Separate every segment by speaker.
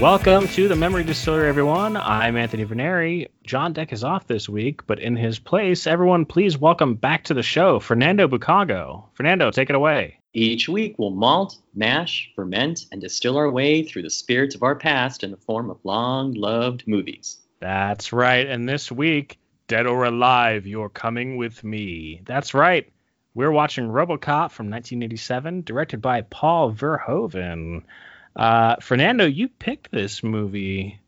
Speaker 1: Welcome to the Memory Distillery, everyone. I'm Anthony Verneri. John Deck is off this week, but in his place, everyone, please welcome back to the show Fernando Bucago. Fernando, take it away.
Speaker 2: Each week, we'll malt, mash, ferment, and distill our way through the spirits of our past in the form of long loved movies.
Speaker 1: That's right. And this week, Dead or Alive, You're Coming With Me. That's right. We're watching Robocop from 1987, directed by Paul Verhoeven. Uh, Fernando, you picked this movie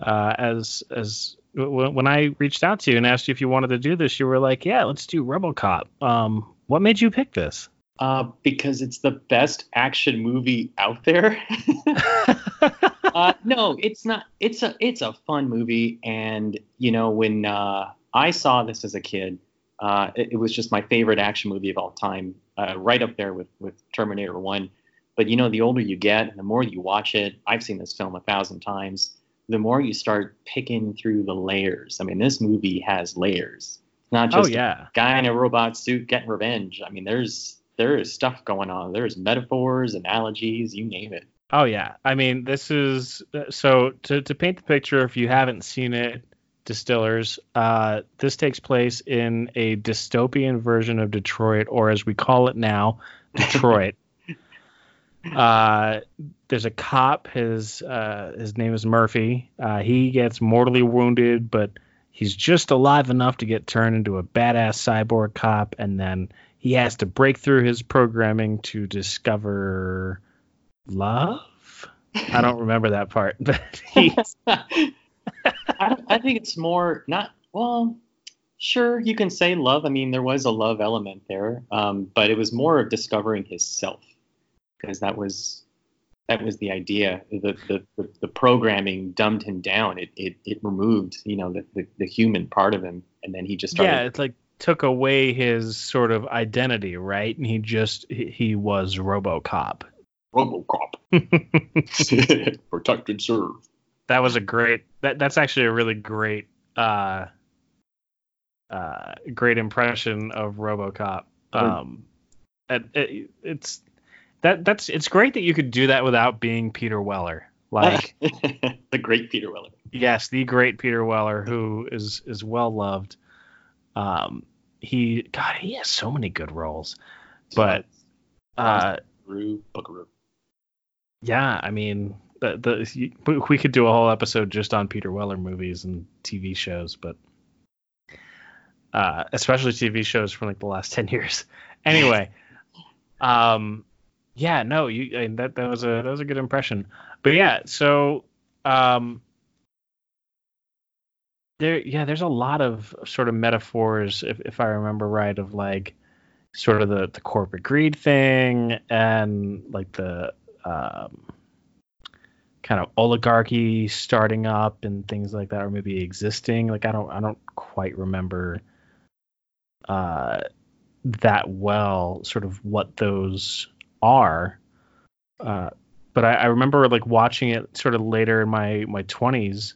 Speaker 1: uh, as as when I reached out to you and asked you if you wanted to do this. You were like, "Yeah, let's do RoboCop." Um, what made you pick this?
Speaker 2: Uh, because it's the best action movie out there. uh, no, it's not. It's a it's a fun movie, and you know when uh, I saw this as a kid, uh, it, it was just my favorite action movie of all time, uh, right up there with with Terminator One. But you know, the older you get, and the more you watch it, I've seen this film a thousand times. The more you start picking through the layers. I mean, this movie has layers. It's not
Speaker 1: oh
Speaker 2: just
Speaker 1: yeah,
Speaker 2: a guy in a robot suit getting revenge. I mean, there's there is stuff going on. There's metaphors, analogies, you name it.
Speaker 1: Oh yeah, I mean this is so to to paint the picture. If you haven't seen it, distillers, uh, this takes place in a dystopian version of Detroit, or as we call it now, Detroit. uh, there's a cop. His uh, his name is Murphy. Uh, he gets mortally wounded, but he's just alive enough to get turned into a badass cyborg cop, and then he has to break through his programming to discover love. I don't remember that part, but
Speaker 2: I, I think it's more not well. Sure, you can say love. I mean, there was a love element there, um, but it was more of discovering his self because that was that was the idea. The the, the, the programming dumbed him down. It, it it removed you know the, the the human part of him, and then he just started.
Speaker 1: yeah, it's like took away his sort of identity, right? And he just he, he was RoboCop.
Speaker 2: RoboCop. Protect and serve.
Speaker 1: That was a great. That that's actually a really great, uh, uh, great impression of RoboCop. Um, it, it, it's that that's it's great that you could do that without being Peter Weller. Like
Speaker 2: the great Peter Weller.
Speaker 1: yes, the great Peter Weller, who is is well loved. Um, he God, he has so many good roles, but uh,
Speaker 2: Buckaroo.
Speaker 1: yeah, I mean, the the we- we could do a whole episode just on Peter Weller movies and TV shows, but uh, especially TV shows from like the last ten years. Anyway, um, yeah, no, you I that that was a that was a good impression, but yeah, so um, there yeah, there's a lot of sort of metaphors, if if I remember right, of like sort of the the corporate greed thing and like the um, kind of oligarchy starting up and things like that, or maybe existing. Like I don't I don't quite remember uh, that well, sort of what those are. Uh, but I, I remember like watching it sort of later in my my twenties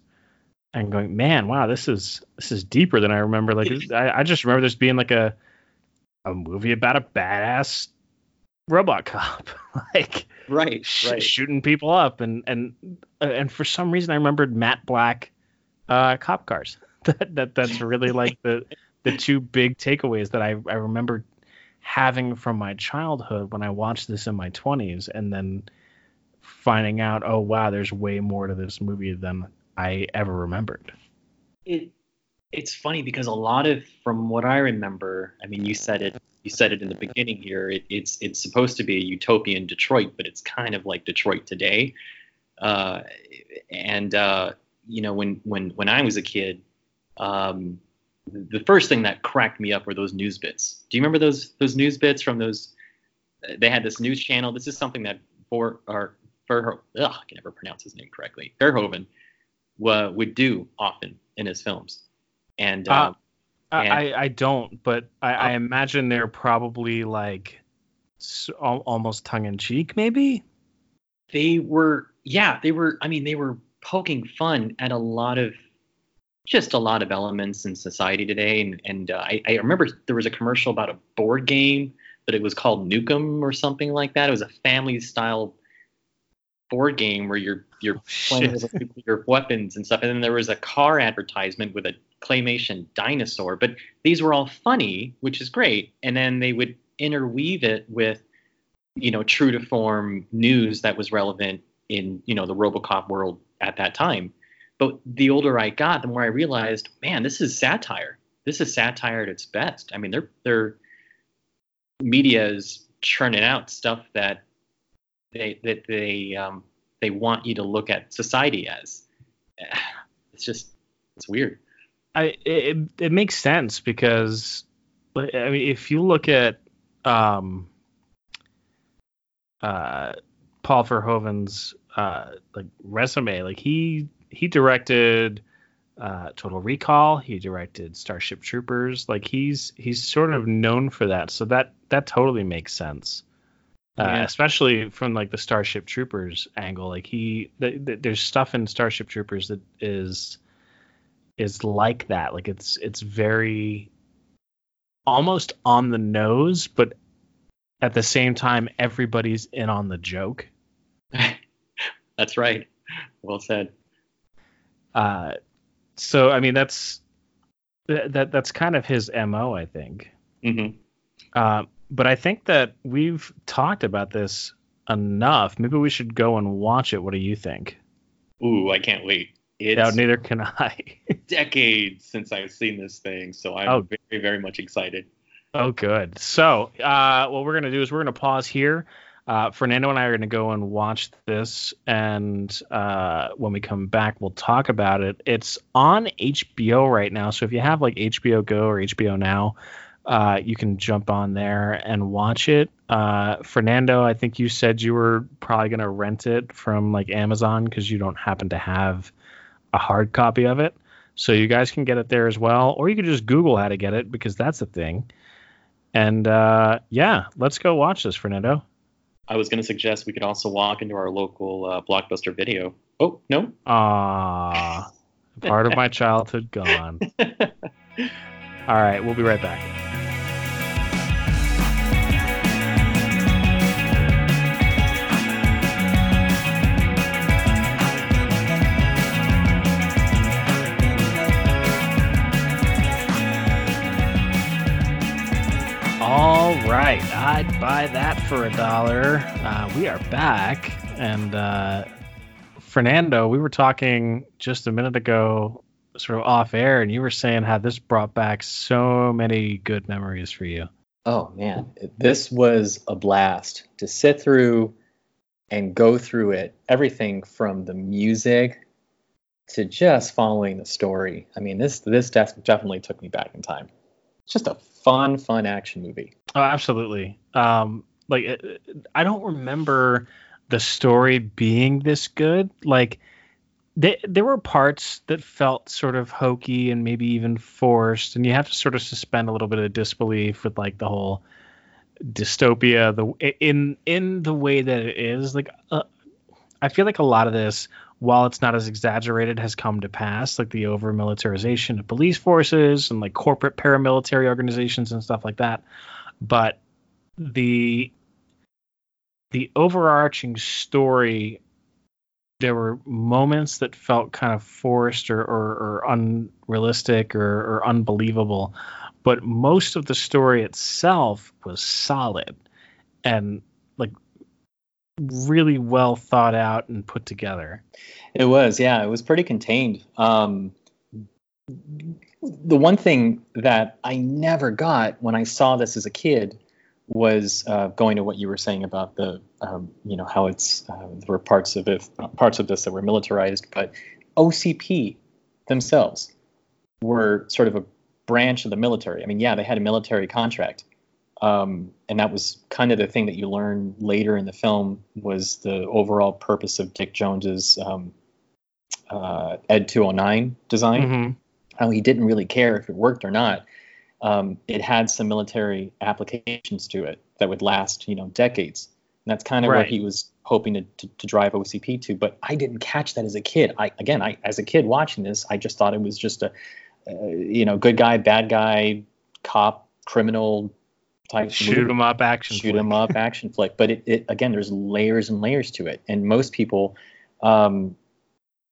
Speaker 1: and going, man, wow, this is this is deeper than I remember. Like I, I just remember this being like a a movie about a badass robot cop, like
Speaker 2: Right,
Speaker 1: sh-
Speaker 2: right.
Speaker 1: shooting people up, and and uh, and for some reason I remembered Matt Black uh, cop cars. that, that that's really like the the two big takeaways that I I remember having from my childhood when I watched this in my 20s, and then finding out, oh wow, there's way more to this movie than I ever remembered.
Speaker 2: it it's funny because a lot of from what I remember, I mean, you said it, you said it in the beginning here. It, it's it's supposed to be a utopian Detroit, but it's kind of like Detroit today. Uh, and uh, you know, when when when I was a kid, um, the first thing that cracked me up were those news bits. Do you remember those those news bits from those? They had this news channel. This is something that for or for ugh, I can never pronounce his name correctly. Verhoeven wa- would do often in his films. And uh,
Speaker 1: I,
Speaker 3: And-
Speaker 1: I, I don't, but I, I
Speaker 3: Oh.
Speaker 1: imagine they're probably like s- al- almost tongue in cheek, maybe.
Speaker 3: they were yeah they were i mean they were poking fun at a lot of just a lot of elements in society today. And and uh, I, I remember there was a commercial about a board game but it was called nukem or something like that. It was a family style board game where you're you're playing
Speaker 1: Shit.
Speaker 3: with nuclear weapons and stuff. And then there was a car advertisement with a claymation dinosaur but these were all funny which is great. And then they would interweave it with you know true to form news that was relevant in you know the robocop world at that time but the older i got the more i realized man this is satire. This is satire at its best. I mean they're they're media is churning out stuff that they that they um they want you to look at society as. It's just it's weird.
Speaker 1: I it, it makes sense because I mean if you look at um uh Paul Verhoeven's uh like resume like he he directed uh Total Recall. He directed Starship Troopers. Like he's he's sort of known for that. So that that totally makes sense. Uh,
Speaker 3: Yeah.
Speaker 1: especially from like the Starship Troopers angle. Like he th- th- there's stuff in Starship Troopers that is is like that. Like it's it's very almost on the nose, but at the same time everybody's in on the joke.
Speaker 3: that's right. Well said
Speaker 1: Uh, so I mean that's that, that that's kind of his mo, I think.
Speaker 3: hmm
Speaker 1: Uh, but I think that we've talked about this enough. Maybe we should go and watch it. What do you think?
Speaker 3: ooh i can't wait it's
Speaker 1: Yeah, neither can I.
Speaker 3: decades since I've seen this thing, so I'm
Speaker 1: Oh.
Speaker 3: very, very much excited.
Speaker 1: Oh, good. So, uh, what we're gonna do is we're gonna pause here. Uh, Fernando and I are gonna go and watch this, and uh, when we come back, we'll talk about it. It's on HBO right now, so if you have like HBO Go or HBO Now, uh, you can jump on there and watch it. Uh, Fernando, I think you said you were probably gonna rent it from like Amazon because you don't happen to have a hard copy of it. So you guys can get it there as well, or you could just Google how to get it because that's a thing. And uh, yeah, let's go watch this, Fernando.
Speaker 3: I was going to suggest we could also walk into our local uh, Blockbuster video. Oh, no?
Speaker 1: Ah, part of my childhood gone. All right, we'll be right back. All right, I'd buy that for a dollar. Uh, we are back, and uh, Fernando, we were talking just a minute ago, sort of off air, and you were saying how this brought back so many good memories for you.
Speaker 2: Oh man, this was a blast to sit through and go through it. Everything from the music to just following the story. I mean, this this def- definitely took me back in time. It's just a fun, fun action movie.
Speaker 1: Oh, absolutely. Um, like I don't remember the story being this good. Like they, there were parts that felt sort of hokey and maybe even forced, and you have to sort of suspend a little bit of disbelief with like the whole dystopia the in in the way that it is. Like uh, I feel like a lot of this, while it's not as exaggerated, has come to pass. Like the over militarization of police forces and like corporate paramilitary organizations and stuff like that. But the the overarching story, there were moments that felt kind of forced or, or, or unrealistic or, or unbelievable. But most of the story itself was solid and like really well thought out and put together.
Speaker 2: It was, yeah, it was pretty contained. Um, the one thing that I never got when I saw this as a kid was uh, going to what you were saying about the, um, you know, how it's uh, there were parts of it, parts of this that were militarized, but OCP themselves were sort of a branch of the military. I mean, yeah, they had a military contract, um, and that was kind of the thing that you learn later in the film was the overall purpose of Dick Jones's um, uh, Ed 209 design.
Speaker 1: Mm-hmm.
Speaker 2: how he didn't really care if it worked or not. Um, it had some military applications to it that would last, you know, decades. And that's kind of
Speaker 1: Right.
Speaker 2: what he was hoping to, to, to drive OCP to. But I didn't catch that as a kid. I again, I as a kid watching this, I just thought it was just a, uh, you know, good guy, bad guy, cop, criminal type
Speaker 1: Shoot
Speaker 2: movie.
Speaker 1: 'em up action.
Speaker 2: shoot
Speaker 1: flick.
Speaker 2: 'em up action flick. But it, it again, there's layers and layers to it, and most people um,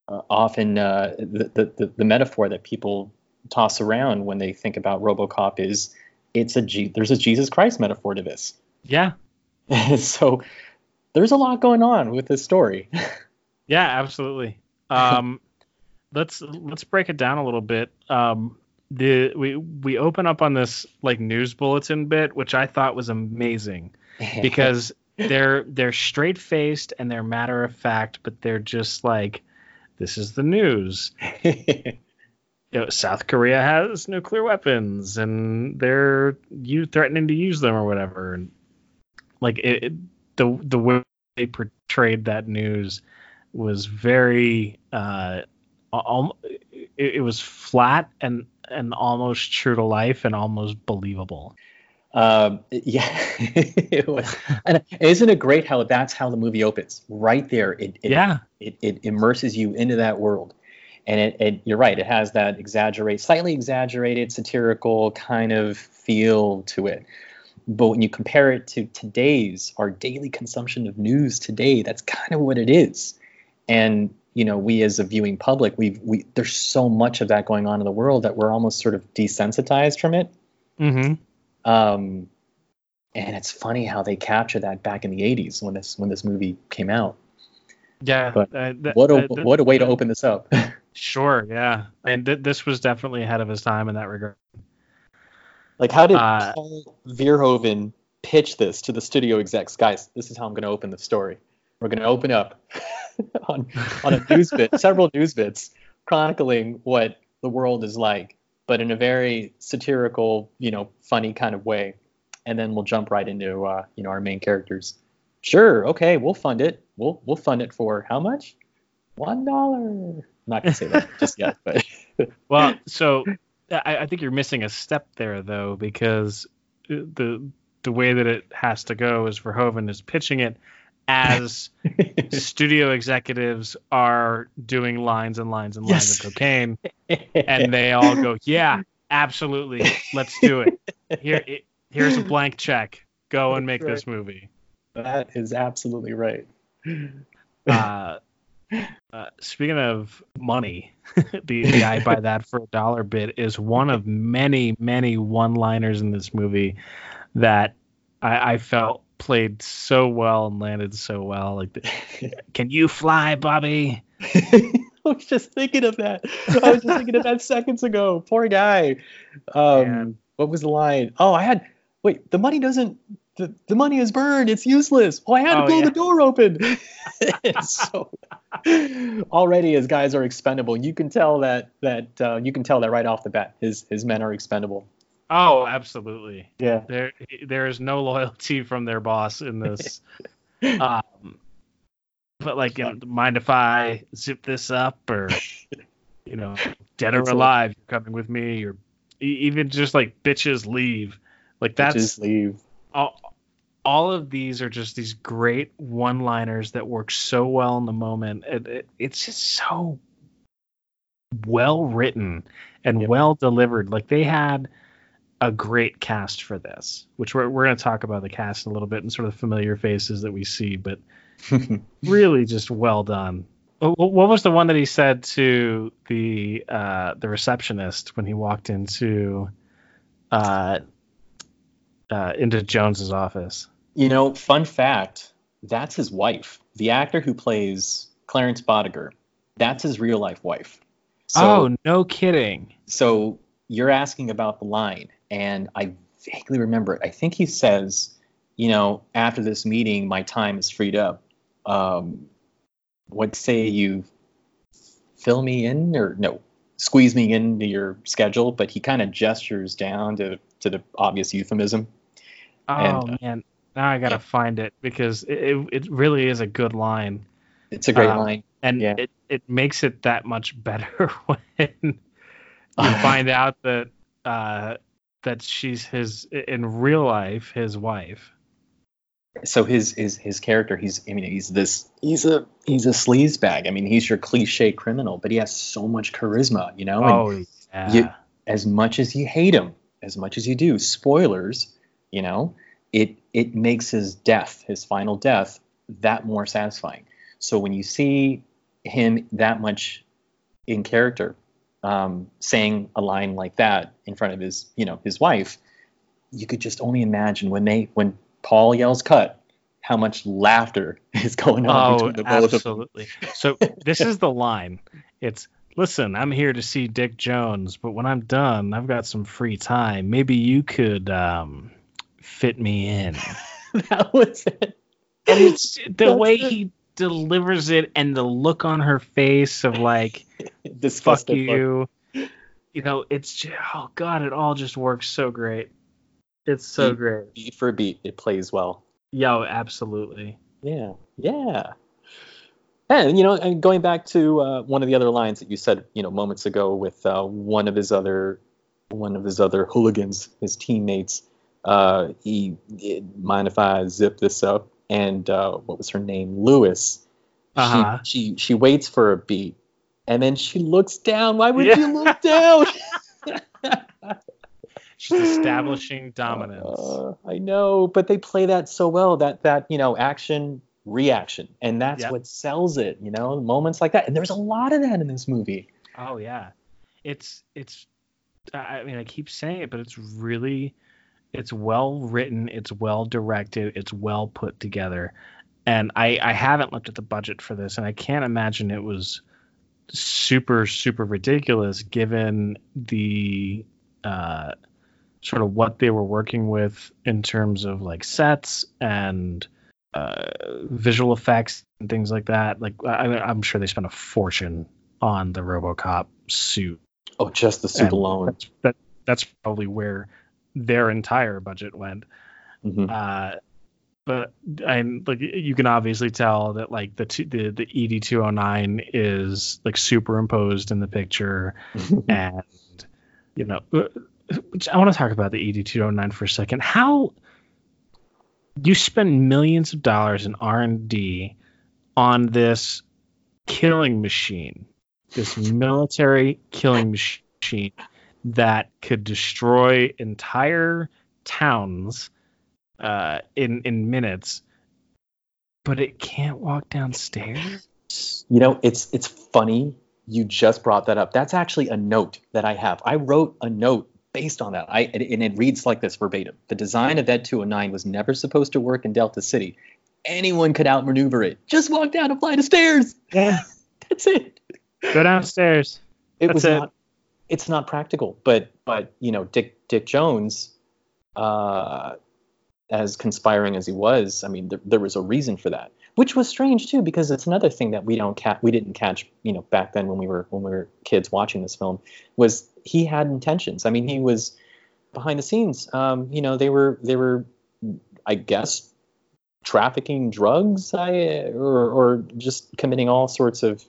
Speaker 2: uh, often uh, the, the the the metaphor that people toss around when they think about RoboCop is it's a G, there's a Jesus Christ metaphor to this.
Speaker 1: Yeah,
Speaker 2: so there's a lot going on with this story.
Speaker 1: yeah, absolutely. Um, let's let's break it down a little bit. Um, the we we open up on this like news bulletin bit, which I thought was amazing because they're they're straight faced and they're matter of fact, but they're just like, this is the news. You know, South Korea has nuclear weapons and they're you threatening to use them or whatever. And like it, it- the the way they portrayed that news was very uh al- it, it was flat and and almost true to life and almost believable.
Speaker 2: Um, yeah, it was. And isn't it great how that's how the movie opens? Right there, it, it
Speaker 1: yeah.
Speaker 2: it, it immerses you into that world and it, it you're right it has that exaggerate slightly exaggerated satirical kind of feel to it but when you compare it to today's our daily consumption of news today that's kind of what it is and you know we as a viewing public we we there's so much of that going on in the world that we're almost sort of desensitized from it
Speaker 1: Mm-hmm.
Speaker 2: um, and it's funny how they capture that back in the 80s when this when this movie came out
Speaker 1: Yeah.
Speaker 2: But
Speaker 1: uh,
Speaker 2: what a what a way to open this up
Speaker 1: Sure, yeah. And th- this was definitely ahead of his time in that regard.
Speaker 2: Like, how did
Speaker 1: Uh,
Speaker 2: Paul Verhoeven pitch this to the studio execs? Guys, this is how I'm going to open the story. We're going to open up on, on a news bit, several news bits, chronicling what the world is like, but in a very satirical, you know, funny kind of way. And then we'll jump right into, uh, you know, our main characters. Sure, okay, we'll fund it. We'll we'll fund it for how much? One dollar. I'm not gonna say that just yet, but
Speaker 1: Well, so I, I think you're missing a step there, though, because the the way that it has to go is Verhoeven is pitching it as studio executives are doing lines and lines and lines
Speaker 2: Yes.
Speaker 1: of cocaine, and they all go, "Yeah, absolutely, let's do it. Here, it, here's a blank check. Go and make
Speaker 2: That's
Speaker 1: this movie."
Speaker 2: that is absolutely right.
Speaker 1: uh, uh, speaking of money, the, the I buy that for a dollar bit is one of many, many one liners in this movie that I, I felt played so well and landed so well. Like, the, can you fly, Bobby?
Speaker 2: I was just thinking of that. I was just thinking of that seconds ago. Poor guy. Um, what was the line? Oh, I had. Wait, the money doesn't. The, the money is burned. It's useless. Oh, I had to
Speaker 1: Oh,
Speaker 2: blow
Speaker 1: yeah.
Speaker 2: the door open. So already his guys are expendable. You can tell that that uh, you can tell that right off the bat. His his men are expendable.
Speaker 1: Oh, absolutely.
Speaker 2: Yeah.
Speaker 1: There, there is no loyalty from their boss in this. um, but like, you know, mind if I zip this up, or you know, dead or alive, you're coming with me, or even just like bitches leave. Like that's
Speaker 2: Just leave.
Speaker 1: All. All of these are just these great one-liners that work so well in the moment. It, it, it's just so well written and
Speaker 2: Yep.
Speaker 1: well delivered. Like they had a great cast for this, which we're we're going to talk about the cast a little bit and sort of familiar faces that we see, but really just well done. Wh- What was the one that he said to the uh, the receptionist when he walked into uh, uh, into Jones's office?
Speaker 2: You know, fun fact, that's his wife. The actor who plays Clarence Boddicker, that's his real life wife. So,
Speaker 1: oh, no kidding!
Speaker 2: so you're asking about the line, and I vaguely remember it. I think he says, you know, after this meeting, my time is freed up. Um, what say you fill me in, or no, squeeze me into your schedule? But he kind of gestures down to to the obvious euphemism.
Speaker 1: Oh
Speaker 2: And, uh,
Speaker 1: man, now I gotta
Speaker 2: yeah.
Speaker 1: find it because it, it really is a good line.
Speaker 2: It's a great
Speaker 1: Um,
Speaker 2: line.
Speaker 1: and
Speaker 2: Yeah.
Speaker 1: it, it makes it that much better when you find out that uh, that she's his in real life his wife.
Speaker 2: so his his his character he's i mean he's this he's a he's a sleaze bag i mean he's your cliche criminal but he has so much charisma you know and
Speaker 1: Oh yeah.
Speaker 2: you- as much as you hate him as much as you do spoilers you know it it makes his death his final death that more satisfying so when you see him that much in character um, saying a line like that in front of his you know his wife you could just only imagine when they when paul yells cut how much laughter is going on
Speaker 1: Oh,
Speaker 2: between the both of them
Speaker 1: absolutely. So this is the line. It's listen, I'm here to see Dick Jones, but when I'm done, I've got some free time. Maybe you could um, fit me in.
Speaker 2: that was it
Speaker 1: And it's the way
Speaker 2: it.
Speaker 1: he delivers it and the look on her face of like fuck
Speaker 2: Disgusted look.
Speaker 1: you. You know, it's just, oh god, it all just works so great. It's so
Speaker 2: Beat-
Speaker 1: great.
Speaker 2: beat for beat it plays well
Speaker 1: Yo, absolutely.
Speaker 2: Yeah, yeah. And you know, and going back to uh, one of the other lines that you said, you know, moments ago with uh, one of his other, one of his other hooligans, his teammates. Uh, he, eh, mind if I zip this up? And uh, what was her name? Lewis.
Speaker 1: Uh-huh.
Speaker 2: She, she she waits for a beat, and then she looks down. Why would
Speaker 1: Yeah.
Speaker 2: you look down?
Speaker 1: She's establishing dominance.
Speaker 2: Uh, I know, but they play that so well that that you know action reaction, and that's
Speaker 1: Yep.
Speaker 2: what sells it. You know, moments like that, and there's a lot of that in this movie.
Speaker 1: Oh yeah, it's it's. I I mean, I keep saying it, but it's really, it's well written, it's well directed, it's well put together, and I I haven't looked at the budget for this, and I can't imagine it was super super ridiculous given the uh sort of what they were working with in terms of like sets and uh, visual effects and things like that. Like I, I'm sure they spent a fortune on the RoboCop suit.
Speaker 2: Oh, just the suit
Speaker 1: And
Speaker 2: alone.
Speaker 1: That's, that, that's probably where their entire budget went.
Speaker 2: Mhm.
Speaker 1: Uh, but I'm like you can obviously tell that like the two, the the ED two hundred nine is like superimposed in the picture, and you know, uh, which I want to talk about the ED two hundred nine for a second. How you spend millions of dollars in R and D on this killing machine, this military killing machine that could destroy entire towns uh, in in minutes, but it can't walk downstairs.
Speaker 2: You know, it's it's funny you just brought that up. That's actually a note that I have. I wrote a note based on that. I and it- reads like this verbatim. The design of that 209 was never supposed to work in Delta City. Anyone could outmaneuver it. Just walk down a flight of stairs.
Speaker 1: Yeah,
Speaker 2: That's it.
Speaker 1: go downstairs.
Speaker 2: It
Speaker 1: That's
Speaker 2: was
Speaker 1: it.
Speaker 2: not it's not practical. But but you know, Dick Dick Jones, uh as conspiring as he was, I mean, there, there was a reason for that, which was strange too, because it's another thing that we don't ca- we didn't catch, you know, back then when we were when we were kids watching this film, was he had intentions. I mean, he was behind the scenes. Um, you know, they were they were, I guess, trafficking drugs, I or or just committing all sorts of,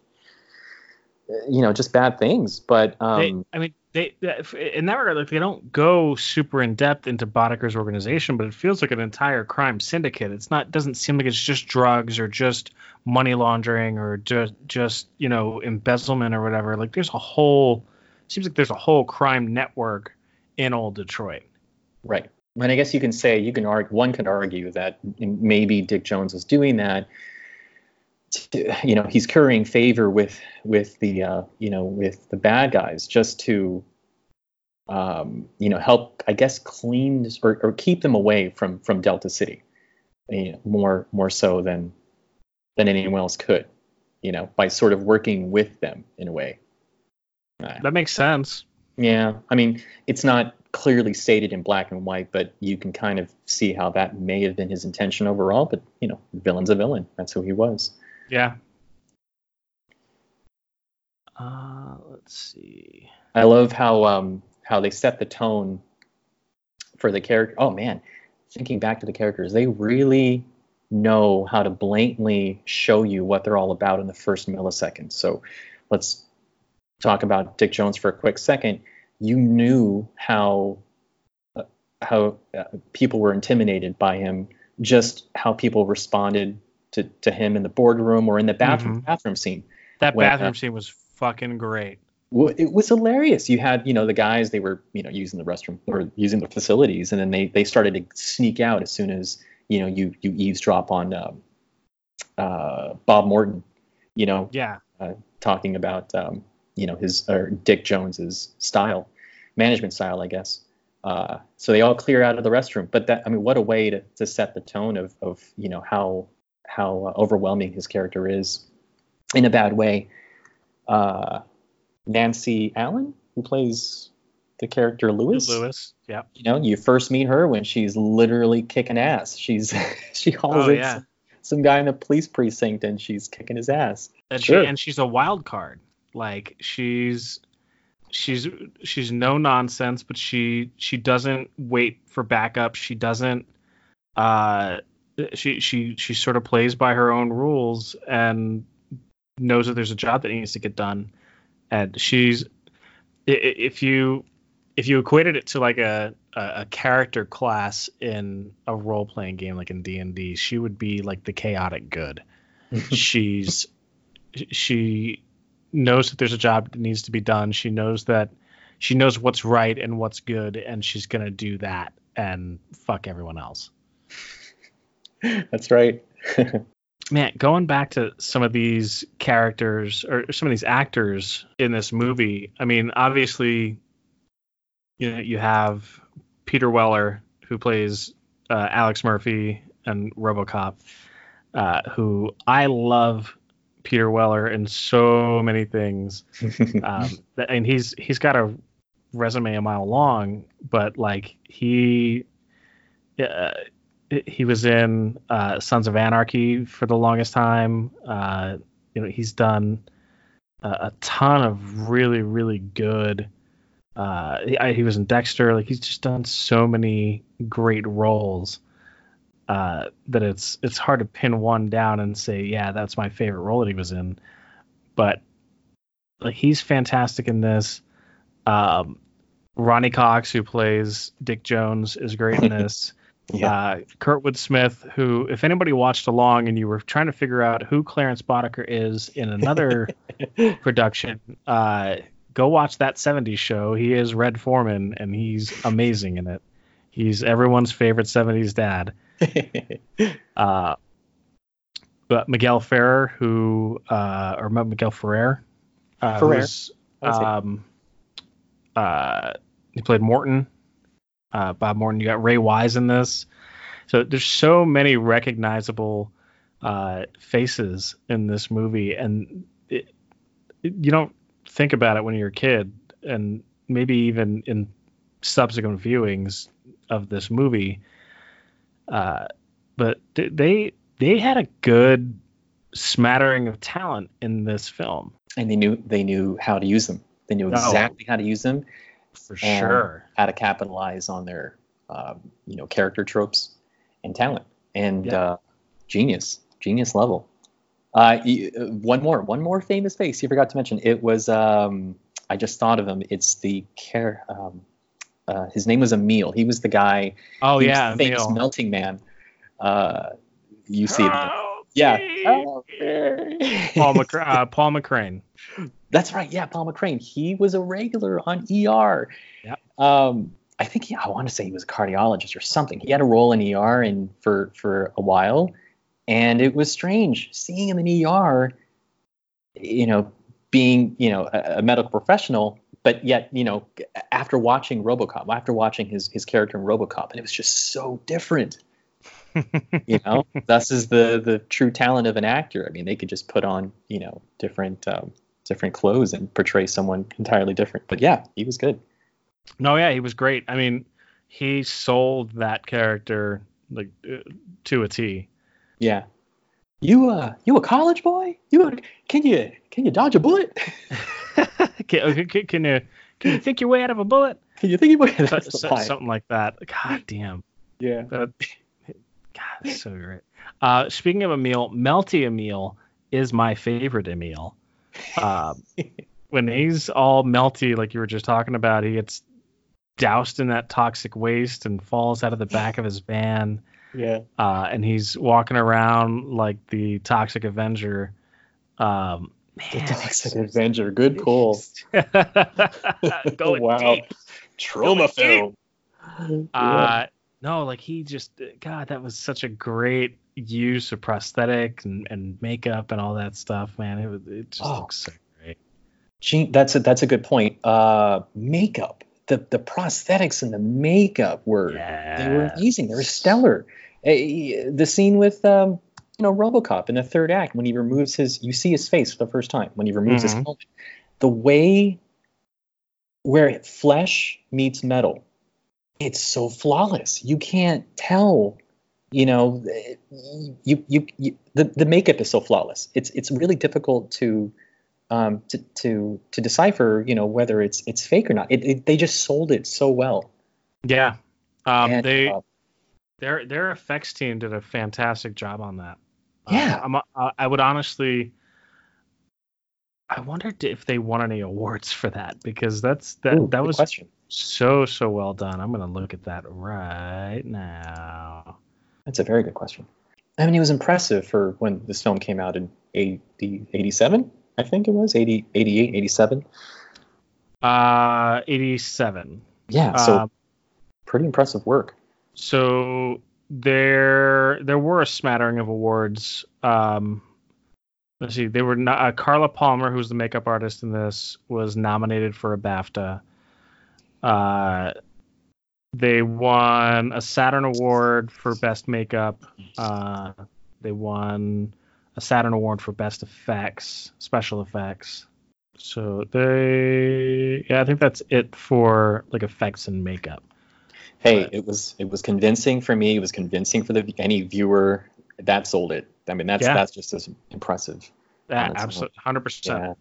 Speaker 2: you know, just bad things. But
Speaker 1: They,
Speaker 2: um,
Speaker 1: I mean, they in that regard, like they don't go super in depth into Boddicker's organization, but it feels like an entire crime syndicate. It's not doesn't seem like it's just drugs or just money laundering or just just you know embezzlement or whatever. Like there's a whole seems like there's a whole crime network in old Detroit.
Speaker 2: Right. And I guess you can say you can argue one could argue that maybe Dick Jones was doing that. To, you know, he's currying favor with with the uh, you know with the bad guys just to um, you know help I guess clean this- or, or keep them away from from Delta City, you know, more more so than than anyone else could, you know, by sort of working with them in a way. Uh,
Speaker 1: That makes sense.
Speaker 2: yeah, I mean, it's not clearly stated in black and white, but you can kind of see how that may have been his intention overall. But you know, villain's a villain. That's who he was.
Speaker 1: Yeah. Uh, let's see.
Speaker 2: I love how um how they set the tone for the character. Oh man, thinking back to the characters, they really know how to blatantly show you what they're all about in the first millisecond. So let's talk about Dick Jones for a quick second. you knew how uh, how uh, people were intimidated by him, just how people responded to, to him in the boardroom or in the bathroom
Speaker 1: Mhm.
Speaker 2: bathroom scene.
Speaker 1: That
Speaker 2: When, uh,
Speaker 1: bathroom scene was fucking great.
Speaker 2: Well, it was hilarious. You had, you know, the guys they were, you know, using the restroom or using the facilities, and then they they started to sneak out as soon as you know you you eavesdrop on um, uh, Bob Morton, you know,
Speaker 1: Yeah.
Speaker 2: talking about um, you know his or Dick Jones's style, management style, I guess. Uh, so they all clear out of the restroom. But that I mean, what a way to, to set the tone of of you know how how uh, overwhelming his character is, in a bad way. Uh, Nancy Allen, who plays the character Lewis.
Speaker 1: Lewis. Yeah.
Speaker 2: You know, you first meet her when she's literally kicking ass. She's she calls
Speaker 1: Oh,
Speaker 2: it
Speaker 1: yeah.
Speaker 2: some, some guy in the police precinct and she's kicking his ass.
Speaker 1: And
Speaker 2: Sure.
Speaker 1: she and she's a wild card. Like she's she's she's no nonsense, but she she doesn't wait for backup. She doesn't uh she she she sort of plays by her own rules and knows that there's a job that needs to get done. And she's if you if you equated it to like a a, character class in a role playing game like in D&D, she would be like the chaotic good. she's she knows that there's a job that needs to be done. She knows that she knows what's right and what's good, and she's gonna do that and fuck everyone else.
Speaker 2: That's right.
Speaker 1: Man, going back to some of these characters or some of these actors in this movie, I mean, obviously, you know, you have Peter Weller who plays uh, Alex Murphy and RoboCop, uh, who I love. Peter Weller in so many things. um, and he's he's got a resume a mile long, but like he uh, he was in uh, Sons of Anarchy for the longest time. Uh, you know, he's done a, a ton of really really good. Uh, he, I- he was in Dexter. Like he's just done so many great roles uh, that it's it's hard to pin one down and say, yeah, that's my favorite role that he was in. But like he's fantastic in this. Um, Ronny Cox, who plays Dick Jones, is great in this.
Speaker 2: Yeah.
Speaker 1: Uh, Kurtwood Smith, who, if anybody watched along and you were trying to figure out who Clarence Boddicker is in another production, uh, go watch that 70s show. He is Red Foreman, and he's amazing in it. He's everyone's favorite 70s dad. Uh, but Miguel Ferrer, who, uh, or Miguel Ferrer, uh,
Speaker 2: Ferrer.
Speaker 1: who's,
Speaker 2: That's it.
Speaker 1: um, uh, he played Morton, uh, Bob Morton. You got Ray Wise in this. So there's so many recognizable uh, faces in this movie, and it, it- you don't think about it when you're a kid, and maybe even in subsequent viewings of this movie. Uh, but they they had a good smattering of talent in this film,
Speaker 2: and they knew they knew how to use them. They knew
Speaker 1: Oh.
Speaker 2: exactly how to use them,
Speaker 1: for sure.
Speaker 2: how to capitalize on their, um, you know, character tropes and talent, and
Speaker 1: Yeah.
Speaker 2: uh, genius, genius level. Uh, uh, one more, one more famous face you forgot to mention. It was, um, I just thought of him. It's the care. Um, uh, his name was Emil. He was the guy.
Speaker 1: Oh yeah,
Speaker 2: the famous
Speaker 1: Emil.
Speaker 2: melting man. Uh, you see it.
Speaker 1: Oh,
Speaker 2: Yeah.
Speaker 1: gee. Paul, Mc- uh, Paul McCrane.
Speaker 2: That's right. Yeah, Paul McCrane. He was a regular on ER.
Speaker 1: Yep.
Speaker 2: Um, I think he, I want to say he was a cardiologist or something. He had a role in ER and for for a while, and it was strange seeing him in ER. You know, being you know a, a medical professional, but yet you know after watching RoboCop, after watching his his character in RoboCop, and it was just so different. you know, thus is the the true talent of an actor. I mean, they could just put on you know different um, different clothes and portray someone entirely different. But yeah, he was good.
Speaker 1: No, yeah, he was great. I mean, he sold that character like uh, to a T.
Speaker 2: Yeah. You uh you a college boy? You a, can you can you dodge a bullet?
Speaker 1: can, can, can you can you think your way out of a bullet?
Speaker 2: Can you think you
Speaker 1: So-
Speaker 2: That's the
Speaker 1: so-
Speaker 2: line.
Speaker 1: something like that. God damn.
Speaker 2: Yeah.
Speaker 1: That, God, that's so great. Uh, speaking of Emil, Melty Emil is my favorite Emil. Um, when he's all melty, like you were just talking about, he gets doused in that toxic waste and falls out of the back of his van.
Speaker 2: Yeah.
Speaker 1: Uh, and he's walking around like the Toxic Avenger. Um,
Speaker 2: The Toxic Avenger. Good pull.
Speaker 1: Going
Speaker 2: wow.
Speaker 1: deep.
Speaker 2: Troma
Speaker 1: Going
Speaker 2: film.
Speaker 1: Uh, no, like he just, God, that was such a great use of prosthetic and, and makeup and all that stuff, man. It was, it just
Speaker 2: Oh.
Speaker 1: looks so great.
Speaker 2: Gene, that's a that's a good point. Uh, makeup, the the prosthetics and the makeup were they were amazing. They were stellar. Eh, the scene with um, you know RoboCop in the third act when he removes his, you see his face for the first time when he removes his
Speaker 1: Mhm.
Speaker 2: helmet. The way where flesh meets metal, it's so flawless. You can't tell. You know, you you, you the, the makeup is so flawless. It's it's really difficult to um, to, to to decipher, you know, whether it's it's fake or not. It, it, they just sold it so well.
Speaker 1: Yeah. Um,
Speaker 2: And,
Speaker 1: they,
Speaker 2: uh,
Speaker 1: their their effects team did a fantastic job on that. Uh,
Speaker 2: Yeah.
Speaker 1: I'm, uh, I would honestly. I wondered if they won any awards for that because that's that
Speaker 2: ooh,
Speaker 1: that was
Speaker 2: question.
Speaker 1: so so well done. I'm gonna look at that right now.
Speaker 2: That's a very good question. I mean, it was impressive for when this film came out in 80, 87, I think it was 80, 88, 87.
Speaker 1: Uh, 87.
Speaker 2: Yeah, so
Speaker 1: Um,
Speaker 2: pretty impressive work.
Speaker 1: so there there were a smattering of awards. Um, let's see, they were not, uh, Carla Palmer, who's the makeup artist in this, was nominated for a BAFTA. Uh, they won a Saturn Award for best makeup. Uh, they won a Saturn Award for best effects, special effects. So they, yeah, I think that's it for like effects and makeup.
Speaker 2: Hey,
Speaker 1: but-
Speaker 2: it was it was convincing for me. It was convincing for the any viewer. That sold it. I mean, that's
Speaker 1: Yeah.
Speaker 2: that's just as impressive.
Speaker 1: That absolutely, hundred percent.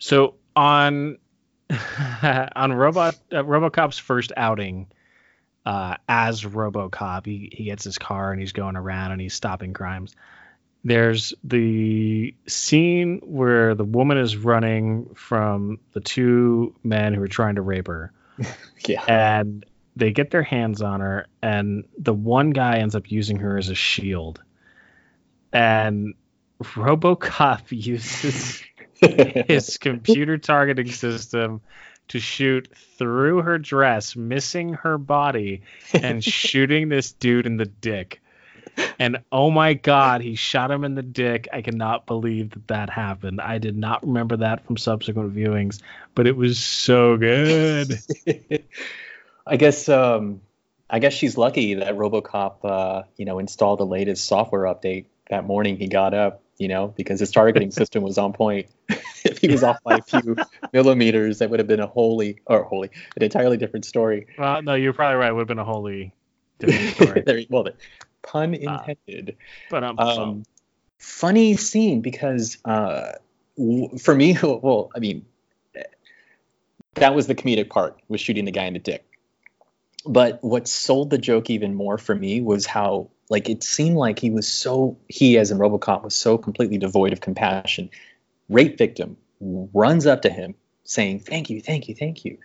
Speaker 1: So on on Robot uh, RoboCop's first outing uh, as RoboCop, he he gets his car and he's going around and he's stopping crimes. There's the scene where the woman is running from the two men who are trying to rape her,
Speaker 2: Yeah.
Speaker 1: and they get their hands on her, and the one guy ends up using her as a shield, and RoboCop uses his computer targeting system to shoot through her dress, missing her body, and shooting this dude in the dick. And oh my god, he shot him in the dick. I cannot believe that that happened. I did not remember that from subsequent viewings, but it was so good.
Speaker 2: I guess um, I guess she's lucky that RoboCop uh, you know installed the latest software update that morning he got up, you know, because his targeting system was on point. If he was off by a few millimeters, that would have been a wholly or wholly an entirely different story.
Speaker 1: Well, no, you're probably right. It would have been a wholly different story.
Speaker 2: There- well, pun intended.
Speaker 1: But um,
Speaker 2: um, funny scene because uh, w- for me, well, I mean, that was the comedic part was shooting the guy in the dick. But what sold the joke even more for me was how like it seemed like he was so he as in RoboCop was so completely devoid of compassion. Rape victim runs up to him saying thank you, thank you, thank you,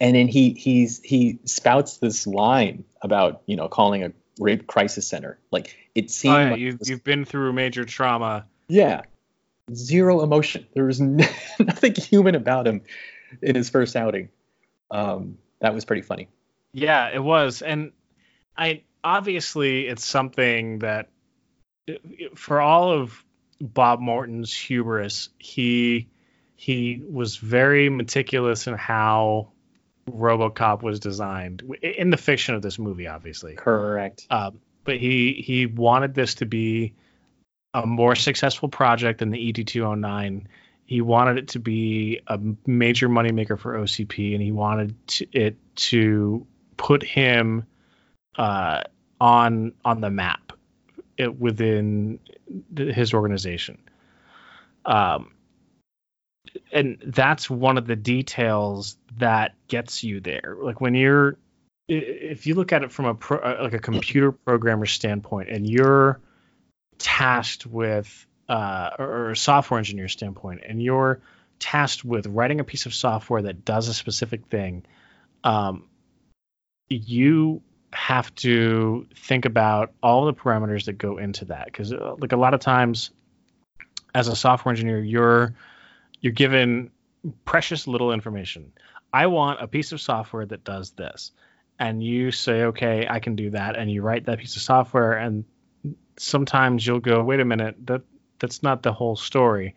Speaker 2: and then he he's he spouts this line about you know calling a rape crisis center. Like it seemed
Speaker 1: oh, yeah,
Speaker 2: like
Speaker 1: you've,
Speaker 2: this-
Speaker 1: you've been through major trauma.
Speaker 2: yeah. Zero emotion. There was n- nothing human about him in his first outing. Um, that was pretty funny.
Speaker 1: Yeah, it was, and I obviously it's something that for all of Bob Morton's hubris, he he was very meticulous in how RoboCop was designed in the fiction of this movie, obviously.
Speaker 2: Correct.
Speaker 1: Um, but he he wanted this to be a more successful project than the ED209. He wanted it to be a major moneymaker for OCP, and he wanted to, it to put him uh, on on the map it, within his organization. Um, and that's one of the details that gets you there. Like when you're if you look at it from a pro, uh, like a computer programmer standpoint and you're tasked with uh, or, a software engineer standpoint and you're tasked with writing a piece of software that does a specific thing, um, you have to think about all the parameters that go into that because uh, like a lot of times as a software engineer you're you're given precious little information. I want a piece of software that does this. And you say okay i can do that. And you write that piece of software. And sometimes you'll go wait a minute that that's not the whole story.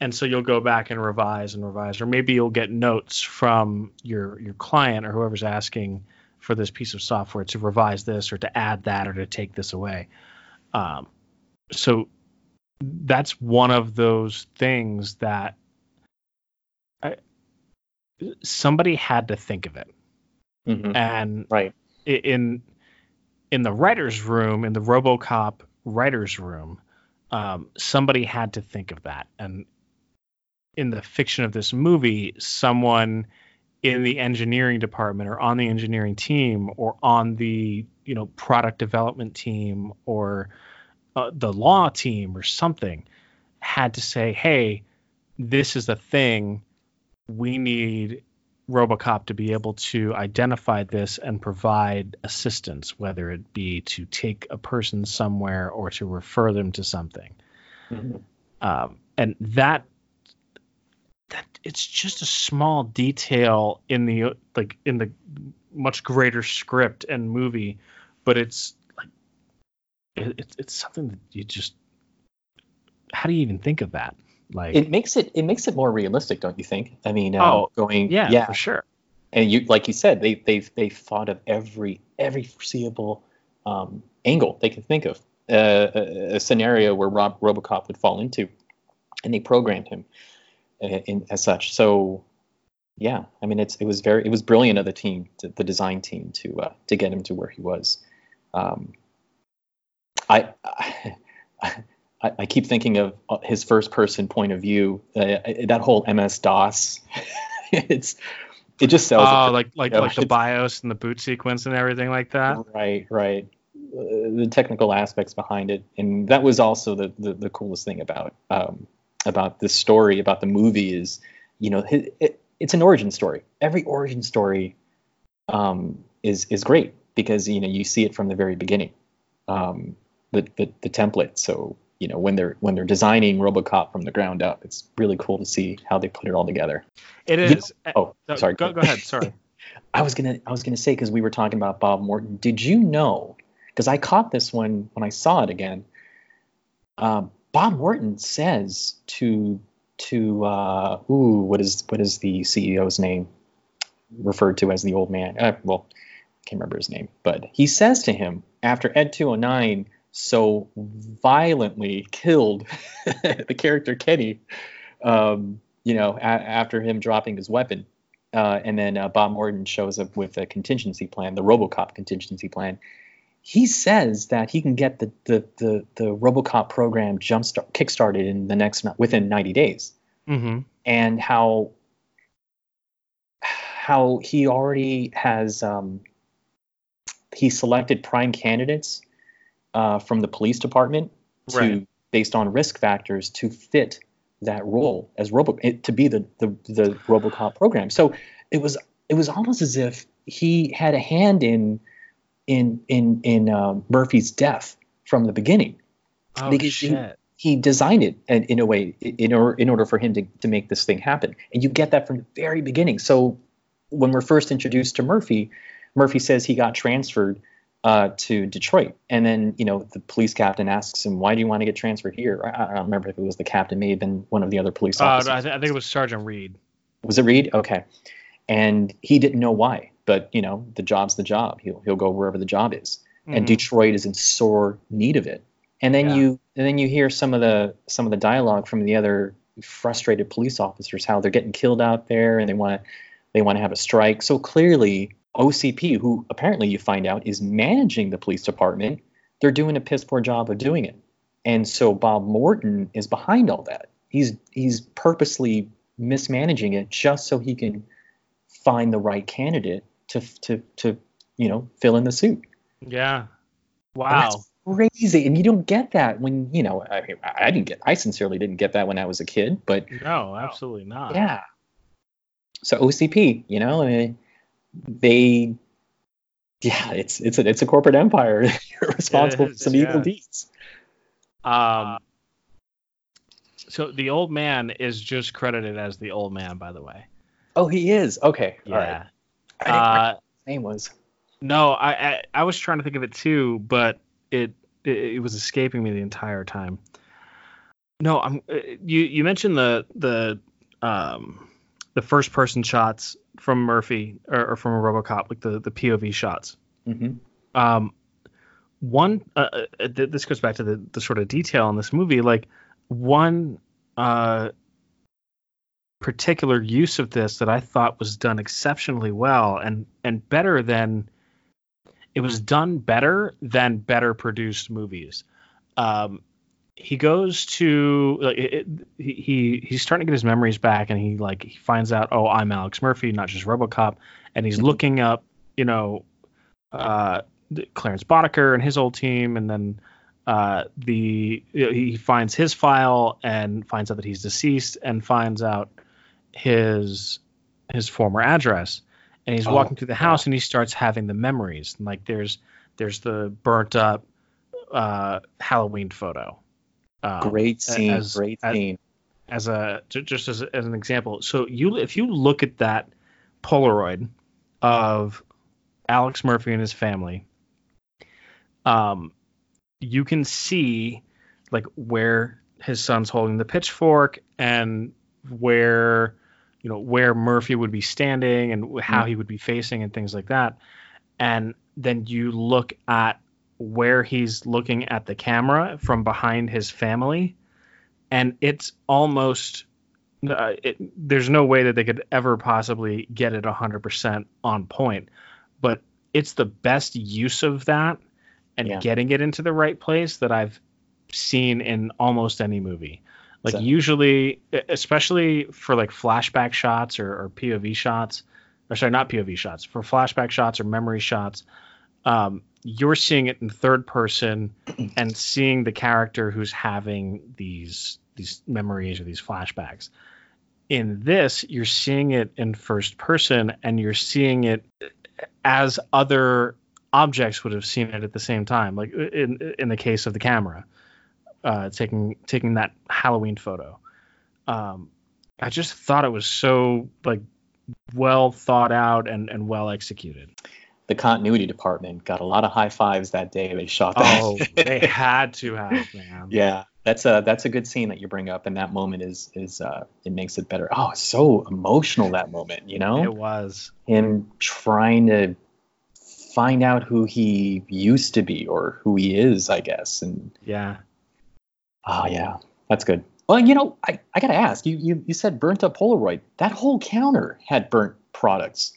Speaker 1: And so you'll go back and revise and revise. Or maybe you'll get notes from your your client or whoever's asking for this piece of software to revise this or to add that or to take this away. Um, so that's one of those things that somebody had to think of it.
Speaker 2: Mhm.
Speaker 1: And
Speaker 2: Right.
Speaker 1: in in the writers' room, in the RoboCop writers' room, um, somebody had to think of that. And in the fiction of this movie, someone in the engineering department or on the engineering team or on the you know product development team or uh, the law team or something had to say, "Hey, this is a thing. We need Robocop to be able to identify this and provide assistance, whether it be to take a person somewhere or to refer them to something."
Speaker 2: Mhm.
Speaker 1: um, and that that it's just a small detail in the like in the much greater script and movie but it's like it, it's it's something that you just how do you even think of that like
Speaker 2: It makes it it makes it more realistic, don't you think? I mean, uh,
Speaker 1: Oh,
Speaker 2: going
Speaker 1: yeah,
Speaker 2: yeah,
Speaker 1: for sure
Speaker 2: and you like you said, they they've they've thought of every every foreseeable um, angle they can think of, uh, a, a scenario where Rob RoboCop would fall into, and they programmed him uh, in, as such. So, yeah, I mean, it's it was very it was brilliant of the team, to, the design team, to uh, to get him to where he was. Um, I. I I keep thinking of uh, his first person point of view. Uh, that whole MS DOS, it's it just sells. it
Speaker 1: oh
Speaker 2: for-
Speaker 1: like like
Speaker 2: you know,
Speaker 1: like the bios and the boot sequence and everything like that
Speaker 2: Right, right. Uh, the technical aspects behind it, and that was also the the, the coolest thing about um, about this story about the movie is, you know, it, it, it's an origin story. Every origin story um, is is great because you know you see it from the very beginning, um, the, the the template. So you know when they're when they're designing RoboCop from the ground up, it's really cool to see how they put it all together.
Speaker 1: It is.
Speaker 2: You
Speaker 1: is
Speaker 2: Oh,
Speaker 1: Uh,
Speaker 2: sorry.
Speaker 1: go, go ahead sorry
Speaker 2: I was gonna I was gonna say because we were talking about Bob Morton. Did you know? Because I caught this one when I saw it again. Uh, Bob Morton says to to uh, ooh what is what is the CEO's name referred to as the old man? Uh, well, i can't remember his name, but he says to him after Ed 209 so violently killed the character Kenny, um, you know, a- after him dropping his weapon uh, and then uh, Bob Morton shows up with a contingency plan, the RoboCop contingency plan. He says that he can get the the the, the RoboCop program jump start, kickstarted in the next within 90 days,
Speaker 1: mm-hmm.
Speaker 2: and how how he already has um, he selected prime candidates uh, from the police department to
Speaker 1: Right.
Speaker 2: based on risk factors to fit that role as Robo it, to be the, the the RoboCop program. So it was it was almost as if he had a hand in in in in uh, Murphy's death from the beginning.
Speaker 1: oh
Speaker 2: Because he-
Speaker 1: shit
Speaker 2: He designed it in, in a way in order in order for him to to make this thing happen, and you get that from the very beginning. So when we're first introduced to Murphy, Murphy says he got transferred uh, to Detroit, and then you know the police captain asks him, "Why do you want to get transferred here?" I, I don't remember if it was the captain, may have been one of the other police
Speaker 1: uh,
Speaker 2: officers.
Speaker 1: I, th- I think it was sergeant reed
Speaker 2: Was it Reed? Okay. And he didn't know why, but you know, the job's the job. He'll he'll go wherever the job is. And
Speaker 1: Mhm.
Speaker 2: Detroit is in sore need of it. And then
Speaker 1: Yeah.
Speaker 2: you and then you hear some of the some of the dialogue from the other frustrated police officers how they're getting killed out there and they want to they want to have a strike. So clearly OCP, who apparently you find out is managing the police department, they're doing a piss poor job of doing it. And so Bob Morton is behind all that. He's he's purposely mismanaging it just so he can find the right candidate to to to you know fill in the suit.
Speaker 1: yeah wow
Speaker 2: that's, crazy, and you don't get that when you know. I, I didn't get. I sincerely didn't get that when I was a kid, but
Speaker 1: No, absolutely not.
Speaker 2: yeah. So OCP, you know, eh, they, yeah, it's it's a it's a corporate empire. You're responsible for
Speaker 1: is,
Speaker 2: some evil deeds.
Speaker 1: Um. So the old man is just credited as the old man, by the way.
Speaker 2: Oh, he is. Okay. All right.
Speaker 1: Yeah.
Speaker 2: I didn't
Speaker 1: Uh,
Speaker 2: his name was.
Speaker 1: no, I, I I was trying to think of it too, but it it, it was escaping me the entire time. No, I'm. uh, You you mentioned the the um the first person shots from Murphy or, or from a RoboCop, like the the POV shots.
Speaker 2: hmm
Speaker 1: um one uh, uh, th- this goes back to the, the sort of detail in this movie like one uh particular use of this that i thought was done exceptionally well and and better than it was done better than better produced movies um he goes to like, it, it- he he- he's starting to get his memories back and he like he finds out oh i'm alex murphy not just robocop and he's
Speaker 2: Mhm.
Speaker 1: looking up you know uh Clarence Boddicker and his old team, and then uh, the you know, he finds his file and finds out that he's deceased, and finds out his his former address. And he's
Speaker 2: Oh,
Speaker 1: walking through the house, and he starts having the memories. And like there's there's the burnt up uh, Halloween photo. Um,
Speaker 2: Great scene.
Speaker 1: as-
Speaker 2: great
Speaker 1: as-
Speaker 2: scene.
Speaker 1: as a just as, as an example. So you if you look at that Polaroid of Alex Murphy and his family, um, you can see like where his son's holding the pitchfork and where you know where Murphy would be standing and how
Speaker 2: Mhm.
Speaker 1: he would be facing and things like that. And then you look at where he's looking at the camera from behind his family and it's almost uh, it, there's no way that they could ever possibly get it 100% on point but it's the best use of that and
Speaker 2: Yeah.
Speaker 1: getting it into the right place that i've seen in almost any movie like
Speaker 2: So-
Speaker 1: usually especially for like flashback shots or, or pov shots or sorry not pov shots for flashback shots or memory shots um, you're seeing it in third person and seeing the character who's having these these memories or these flashbacks. In this, you're seeing it in first person and you're seeing it as other objects would have seen it at the same time, like in in the case of the camera, uh, taking taking that Halloween photo. Um, I just thought it was so like well thought out and, and well executed.
Speaker 2: The continuity department got a lot of high fives that day. They shot that.
Speaker 1: Oh, they had to have, man.
Speaker 2: yeah, that's a that's a good scene that you bring up, and that moment is is uh, it makes it better. Oh, so emotional that moment. You know,
Speaker 1: It was.
Speaker 2: him trying to find out who he used to be or who he is, I guess. And
Speaker 1: Yeah.
Speaker 2: oh yeah, that's good. Well, you know, I, I gotta ask you, you you said burnt up Polaroid. That whole counter had burnt products.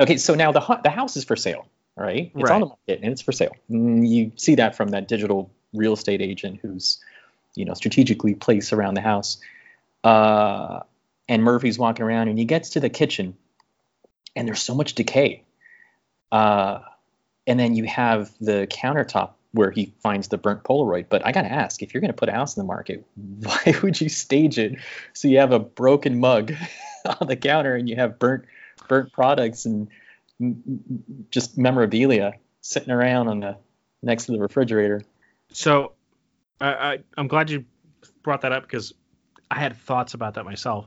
Speaker 2: Okay, so now the hu- the house is for sale, right? It's
Speaker 1: Right.
Speaker 2: on the market and it's for sale. Mm, You see that from that digital real estate agent who's, you know, strategically placed around the house. Uh, and Murphy's walking around and he gets to the kitchen, and there's so much decay. Uh, and then you have the countertop where he finds the burnt Polaroid. But I gotta ask, if you're gonna put a house in the market, why would you stage it so you have a broken mug on the counter and you have burnt burnt products and just memorabilia sitting around on the next to the refrigerator?
Speaker 1: So I, I I'm glad you brought that up because I had thoughts about that myself.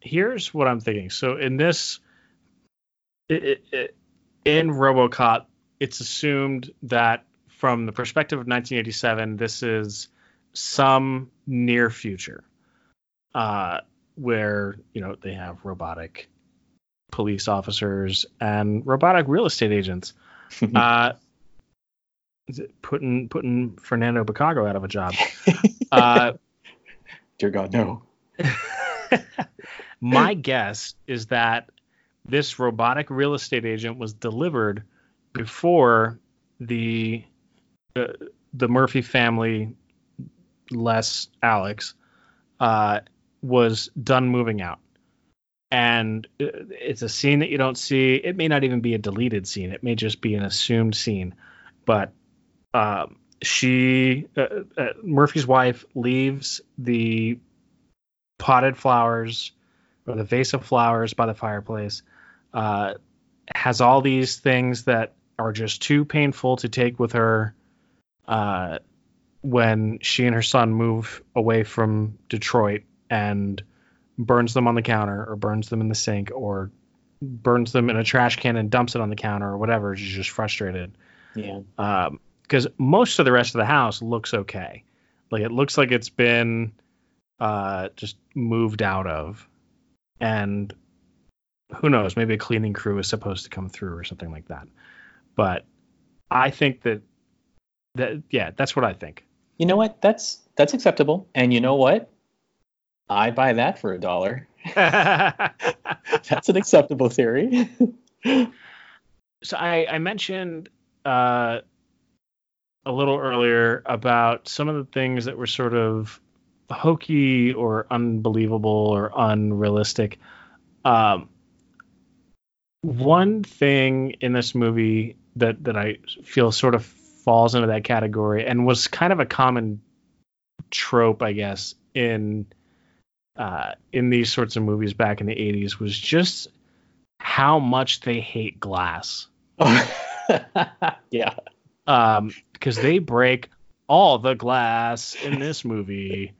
Speaker 1: Here's what I'm thinking. So in this, it, it, in RoboCop, it's assumed that from the perspective of 1987, this is some near future, uh, where you know they have robotic police officers and robotic real estate agents. uh, putting putting Fernando Bucago out of a job. Uh,
Speaker 2: Dear God, no.
Speaker 1: my guess is that this robotic real estate agent was delivered before the uh, the Murphy family, less Alex, uh, was done moving out. And uh, it's a scene that you don't see. It may not even be a deleted scene. It may just be an assumed scene. But um, she uh, uh, Murphy's wife leaves the potted flowers or the vase of flowers by the fireplace. Uh, has all these things that are just too painful to take with her uh, when she and her son move away from Detroit and burns them on the counter or burns them in the sink or burns them in a trash can and dumps it on the counter or whatever. She's just frustrated.
Speaker 2: Yeah.
Speaker 1: Um, because most of the rest of the house looks okay. Like it looks like it's been uh, just moved out of, and who knows? Maybe a cleaning crew is supposed to come through or something like that. But I think that that yeah, that's what I think.
Speaker 2: You know what? That's that's acceptable. And you know what? I buy that for a dollar. That's an acceptable theory.
Speaker 1: so I, I mentioned uh, a little earlier about some of the things that were sort of hokey or unbelievable or unrealistic. Um, one thing in this movie that that I feel sort of falls into that category and was kind of a common trope, I guess, in uh, in these sorts of movies back in the 80s was just how much they hate glass.
Speaker 2: yeah.
Speaker 1: Um, because they break all the glass in this movie.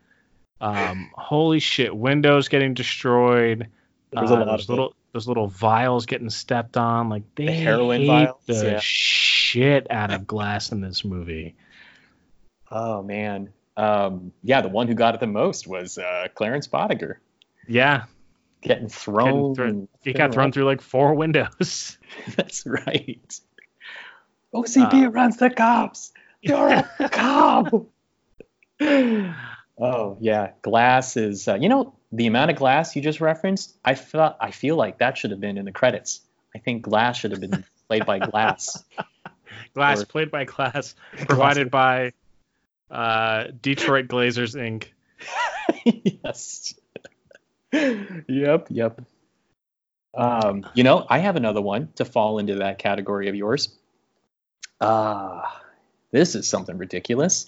Speaker 1: Um, holy shit, windows getting destroyed.
Speaker 2: There's a
Speaker 1: Uh,
Speaker 2: lot
Speaker 1: those
Speaker 2: of
Speaker 1: little those little vials getting stepped on. Like they
Speaker 2: The heroin
Speaker 1: hate
Speaker 2: vials,
Speaker 1: the
Speaker 2: yeah.
Speaker 1: shit out of glass in this movie.
Speaker 2: Oh man. Um, yeah, the one who got it the most was uh, Clarence Boddicker,
Speaker 1: Yeah,
Speaker 2: getting thrown.
Speaker 1: thrown- he got thrown through like four windows.
Speaker 2: That's right. OCP
Speaker 1: Uh,
Speaker 2: runs the cops. You're a cop. oh yeah, glass is. Uh, you know the amount of glass you just referenced. I felt. I feel like that should have been in the credits. I think glass should have been played by glass.
Speaker 1: Glass
Speaker 2: Or-
Speaker 1: played by glass, provided by uh, Detroit Glazers Inc.
Speaker 2: yes. yep. Yep. Um, you know, I have another one to fall into that category of yours. Ah, this is something ridiculous.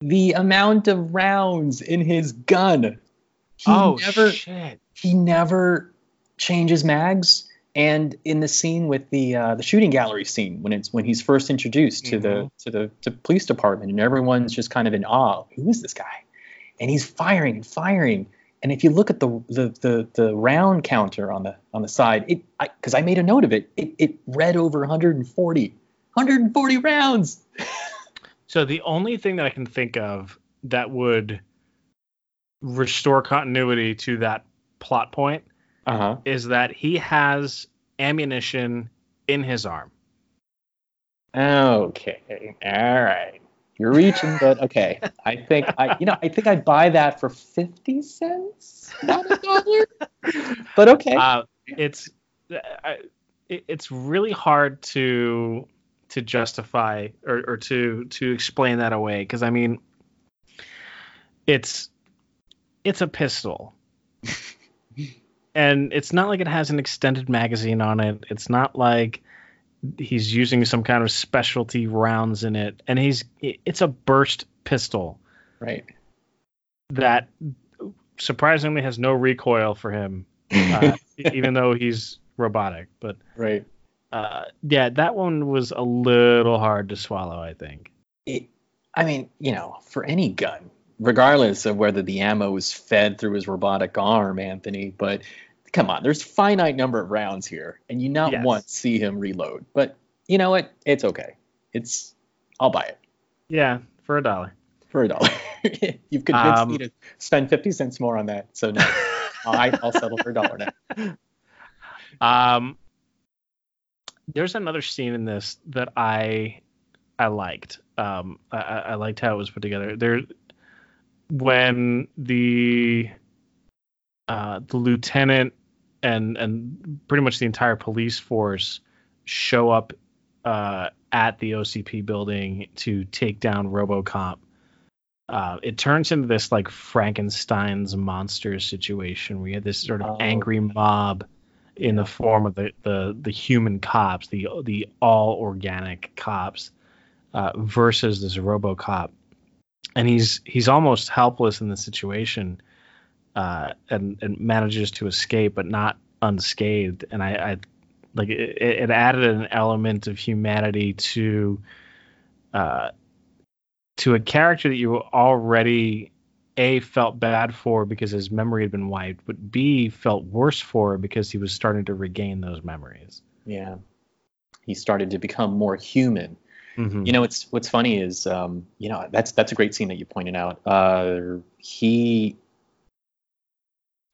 Speaker 2: The amount of rounds in his gun. He
Speaker 1: oh
Speaker 2: never
Speaker 1: shit!
Speaker 2: he never changes mags. And in the scene with the uh, the shooting gallery scene, when it's when he's first introduced to the
Speaker 1: Mhm.
Speaker 2: to the to police department, and everyone's just kind of in awe. Who is this guy? And he's firing and firing. And if you look at the the the, the round counter on the on the side, it because I, made a note of it, it it read over 140, 140 rounds.
Speaker 1: So the only thing that I can think of that would restore continuity to that plot point
Speaker 2: Uh huh.
Speaker 1: is that he has ammunition in his arm.
Speaker 2: Okay. All right. You're reaching, but okay. I think I, you know, I think I'd buy that for fifty cents, not a dollar. but okay.
Speaker 1: Uh, it's I, it's really hard to to justify or, or to to explain that away because I mean it's it's a pistol and it's not like it has an extended magazine on it it's not like he's using some kind of specialty rounds in it and he's it's a burst pistol
Speaker 2: right.
Speaker 1: that surprisingly has no recoil for him uh, even though he's robotic. But
Speaker 2: right.
Speaker 1: uh, yeah, that one was a little hard to swallow. I think.
Speaker 2: It, I mean, you know, for any gun, regardless of whether the ammo was fed through his robotic arm, Anthony, but come on, there's finite number of rounds here, and you not
Speaker 1: Yes.
Speaker 2: once see him reload. But you know what? It's okay. It's I'll buy it
Speaker 1: Yeah, for a dollar.
Speaker 2: for a dollar. You've convinced
Speaker 1: Um,
Speaker 2: me to spend fifty cents more on that, so no, I, I'll settle for a dollar now.
Speaker 1: Um, there's another scene in this that I I liked. Um, I, I I liked how it was put together. There, when the uh, the lieutenant and and pretty much the entire police force show up uh, at the OCP building to take down RoboCop. Uh, it turns into this like Frankenstein's monster situation. We had this sort of
Speaker 2: Oh.
Speaker 1: angry mob in the form of the, the the human cops, the the all organic cops, uh, versus this RoboCop, and he's he's almost helpless in the situation, uh, and and manages to escape, but not unscathed. And I, I like it, it added an element of humanity to uh, to a character that you already a felt bad for because his memory had been wiped, but b felt worse for because he was starting to regain those memories.
Speaker 2: Yeah. He started to become more human.
Speaker 1: Mhm.
Speaker 2: You know, it's what's funny is, um, you know, that's that's a great scene that you pointed out. Uh, he,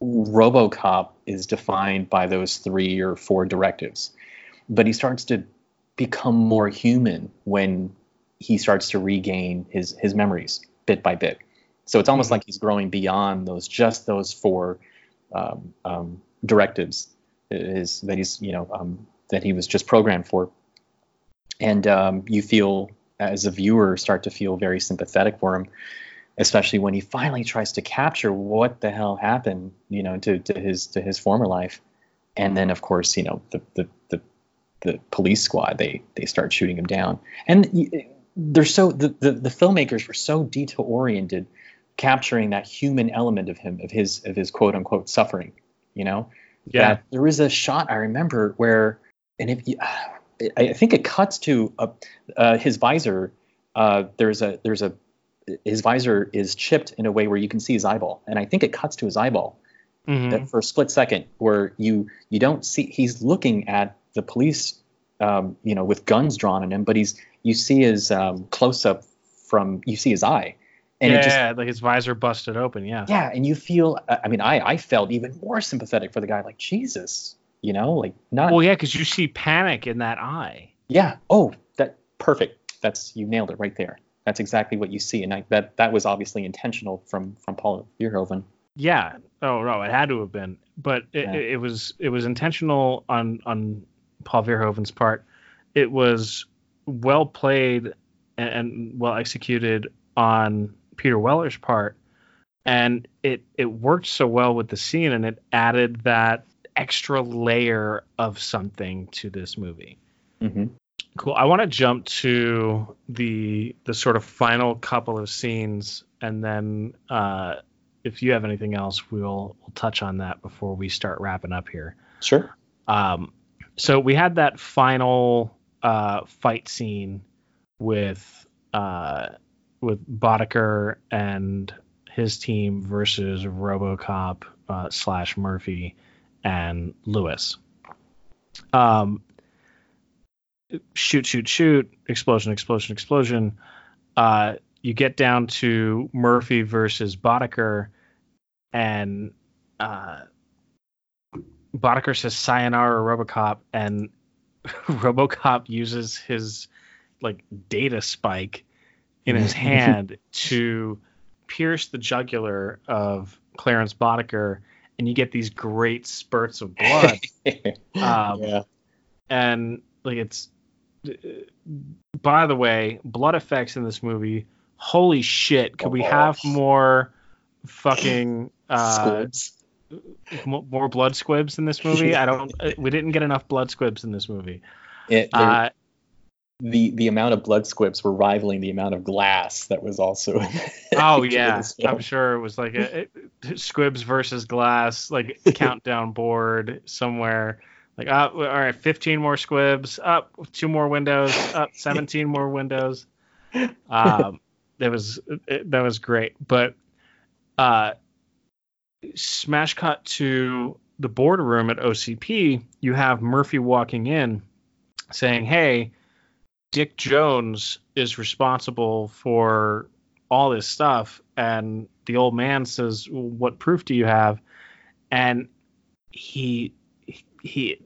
Speaker 2: RoboCop is defined by those three or four directives, but he starts to become more human when he starts to regain his his memories bit by bit. So it's almost
Speaker 1: Mhm.
Speaker 2: like he's growing beyond those just those four um, um, directives is that he's you know um, that he was just programmed for and um, you feel as a viewer start to feel very sympathetic for him especially when he finally tries to capture what the hell happened you know to, to his to his former life and then of course you know the the the, the police squad they they start shooting him down and they're so the, the the filmmakers were so detail oriented capturing that human element of him of his of his quote unquote suffering you know
Speaker 1: Yeah.
Speaker 2: that there was a shot I remember where, and if you, I I think it cuts to a, uh, his visor. Uh, there's a there's a his visor is chipped in a way where you can see his eyeball, and I think it cuts to his eyeball
Speaker 1: Mhm.
Speaker 2: that for a split second where you you don't see he's looking at the police, um, you know, with guns drawn on him, but he's you see his um, close up from you see his eye, and
Speaker 1: yeah,
Speaker 2: it just
Speaker 1: like his visor busted open. Yeah.
Speaker 2: yeah and you feel i mean i i felt even more sympathetic for the guy like jesus you know like not
Speaker 1: Well, yeah, because you see panic in that eye.
Speaker 2: yeah oh that perfect that's you nailed it right there that's exactly what you see and I, that that was obviously intentional from from paul verhoeven
Speaker 1: Yeah. Oh no, it had to have been, but it,
Speaker 2: Yeah.
Speaker 1: it, was it was intentional on on Paul Verhoeven's part. It was well played and, and well executed on Peter Weller's part, and it it worked so well with the scene, and it added that extra layer of something to this movie.
Speaker 2: mm-hmm.
Speaker 1: Cool. I want to jump to the the sort of final couple of scenes, and then uh, if you have anything else, we'll we'll touch on that before we start wrapping up here.
Speaker 2: sure
Speaker 1: Um, so we had that final uh, fight scene with uh, with Boddicker and his team versus RoboCop uh, slash Murphy and Lewis. Um, shoot, shoot, shoot, explosion, explosion, explosion. Uh, you get down to Murphy versus Boddicker, and uh, Boddicker says "Sayonara, RoboCop," and RoboCop uses his like data spike in his hand to pierce the jugular of Clarence Boddicker, and you get these great spurts of blood. Um,
Speaker 2: yeah
Speaker 1: and like it's by the way blood effects in this movie holy shit could we have
Speaker 2: Oh.
Speaker 1: more fucking uh
Speaker 2: Squibs.
Speaker 1: m- more blood squibs in this movie? I don't uh, we didn't get enough blood squibs in this movie.
Speaker 2: It-
Speaker 1: uh
Speaker 2: the the amount of blood squibs were rivaling the amount of glass that was also
Speaker 1: oh yeah. I'm sure it was like a, it, squibs versus glass like countdown board somewhere like uh, all right 15 more squibs up two more windows up 17 more windows. Um that was it, that was great. But uh smash cut to the boardroom at ocp you have murphy walking in saying hey dick jones is responsible for all this stuff. And the old man says what proof do you have? And he he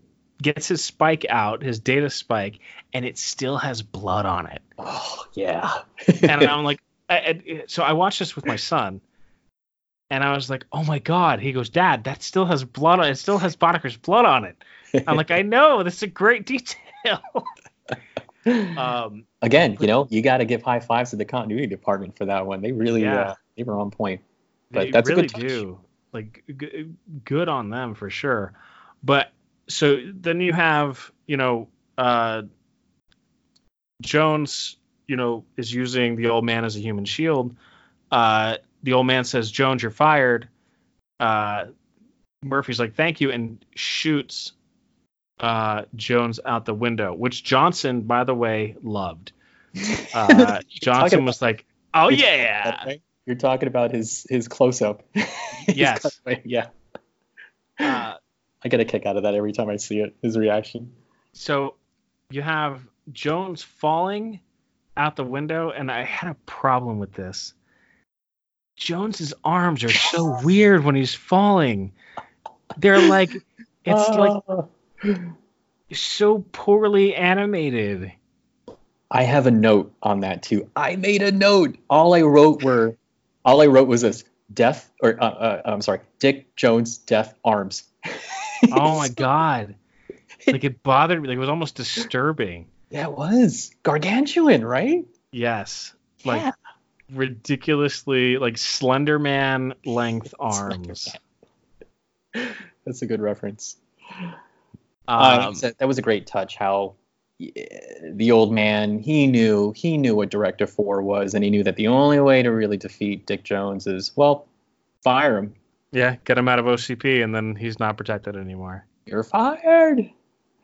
Speaker 1: gets his spike out his data spike and it still has blood on it.
Speaker 2: Oh yeah.
Speaker 1: And i'm like I, I- so i watched this with my son and i was like oh my god. He goes dad that still has blood on it still has Boddicker's blood on it. I'm like i know this is a great detail. Um
Speaker 2: again you know you got to give high fives to the continuity department for that one. They really
Speaker 1: Yeah.
Speaker 2: uh, they were on point. But
Speaker 1: they
Speaker 2: that's a
Speaker 1: really
Speaker 2: good touch.
Speaker 1: do. Like g- good on them for sure but so then you have you know uh jones you know, is using the old man as a human shield. Uh, the old man says, "Jones, you're fired." Uh, Murphy's like, "Thank you," and shoots uh, Jones out the window, which Johnson, by the way, loved. Uh, Johnson was like, "Oh yeah,
Speaker 2: You're talking about his his close up.
Speaker 1: Yes.
Speaker 2: yeah.
Speaker 1: uh,
Speaker 2: I get a kick out of that every time I see it. His reaction.
Speaker 1: so you have Jones falling out the window, and I had a problem with this. Jones's arms are so weird when he's falling. They're like it's like so poorly animated.
Speaker 2: I have a note on that too. I made a note. All I wrote were, all I wrote was this: death, or uh, uh, I'm sorry, Dick Jones' death arms.
Speaker 1: Oh my god. Like it bothered me. Like it was almost disturbing.
Speaker 2: Yeah, it was gargantuan, right?
Speaker 1: Yes. Like
Speaker 2: Yeah.
Speaker 1: ridiculously like Slender Man length arms.
Speaker 2: That's a good reference. Uh,
Speaker 1: Um,
Speaker 2: so that was a great touch. How the old man he knew he knew what Directive Four was, and he knew that the only way to really defeat Dick Jones is well, fire him.
Speaker 1: Yeah, get him out of OCP and then he's not protected anymore.
Speaker 2: You're fired.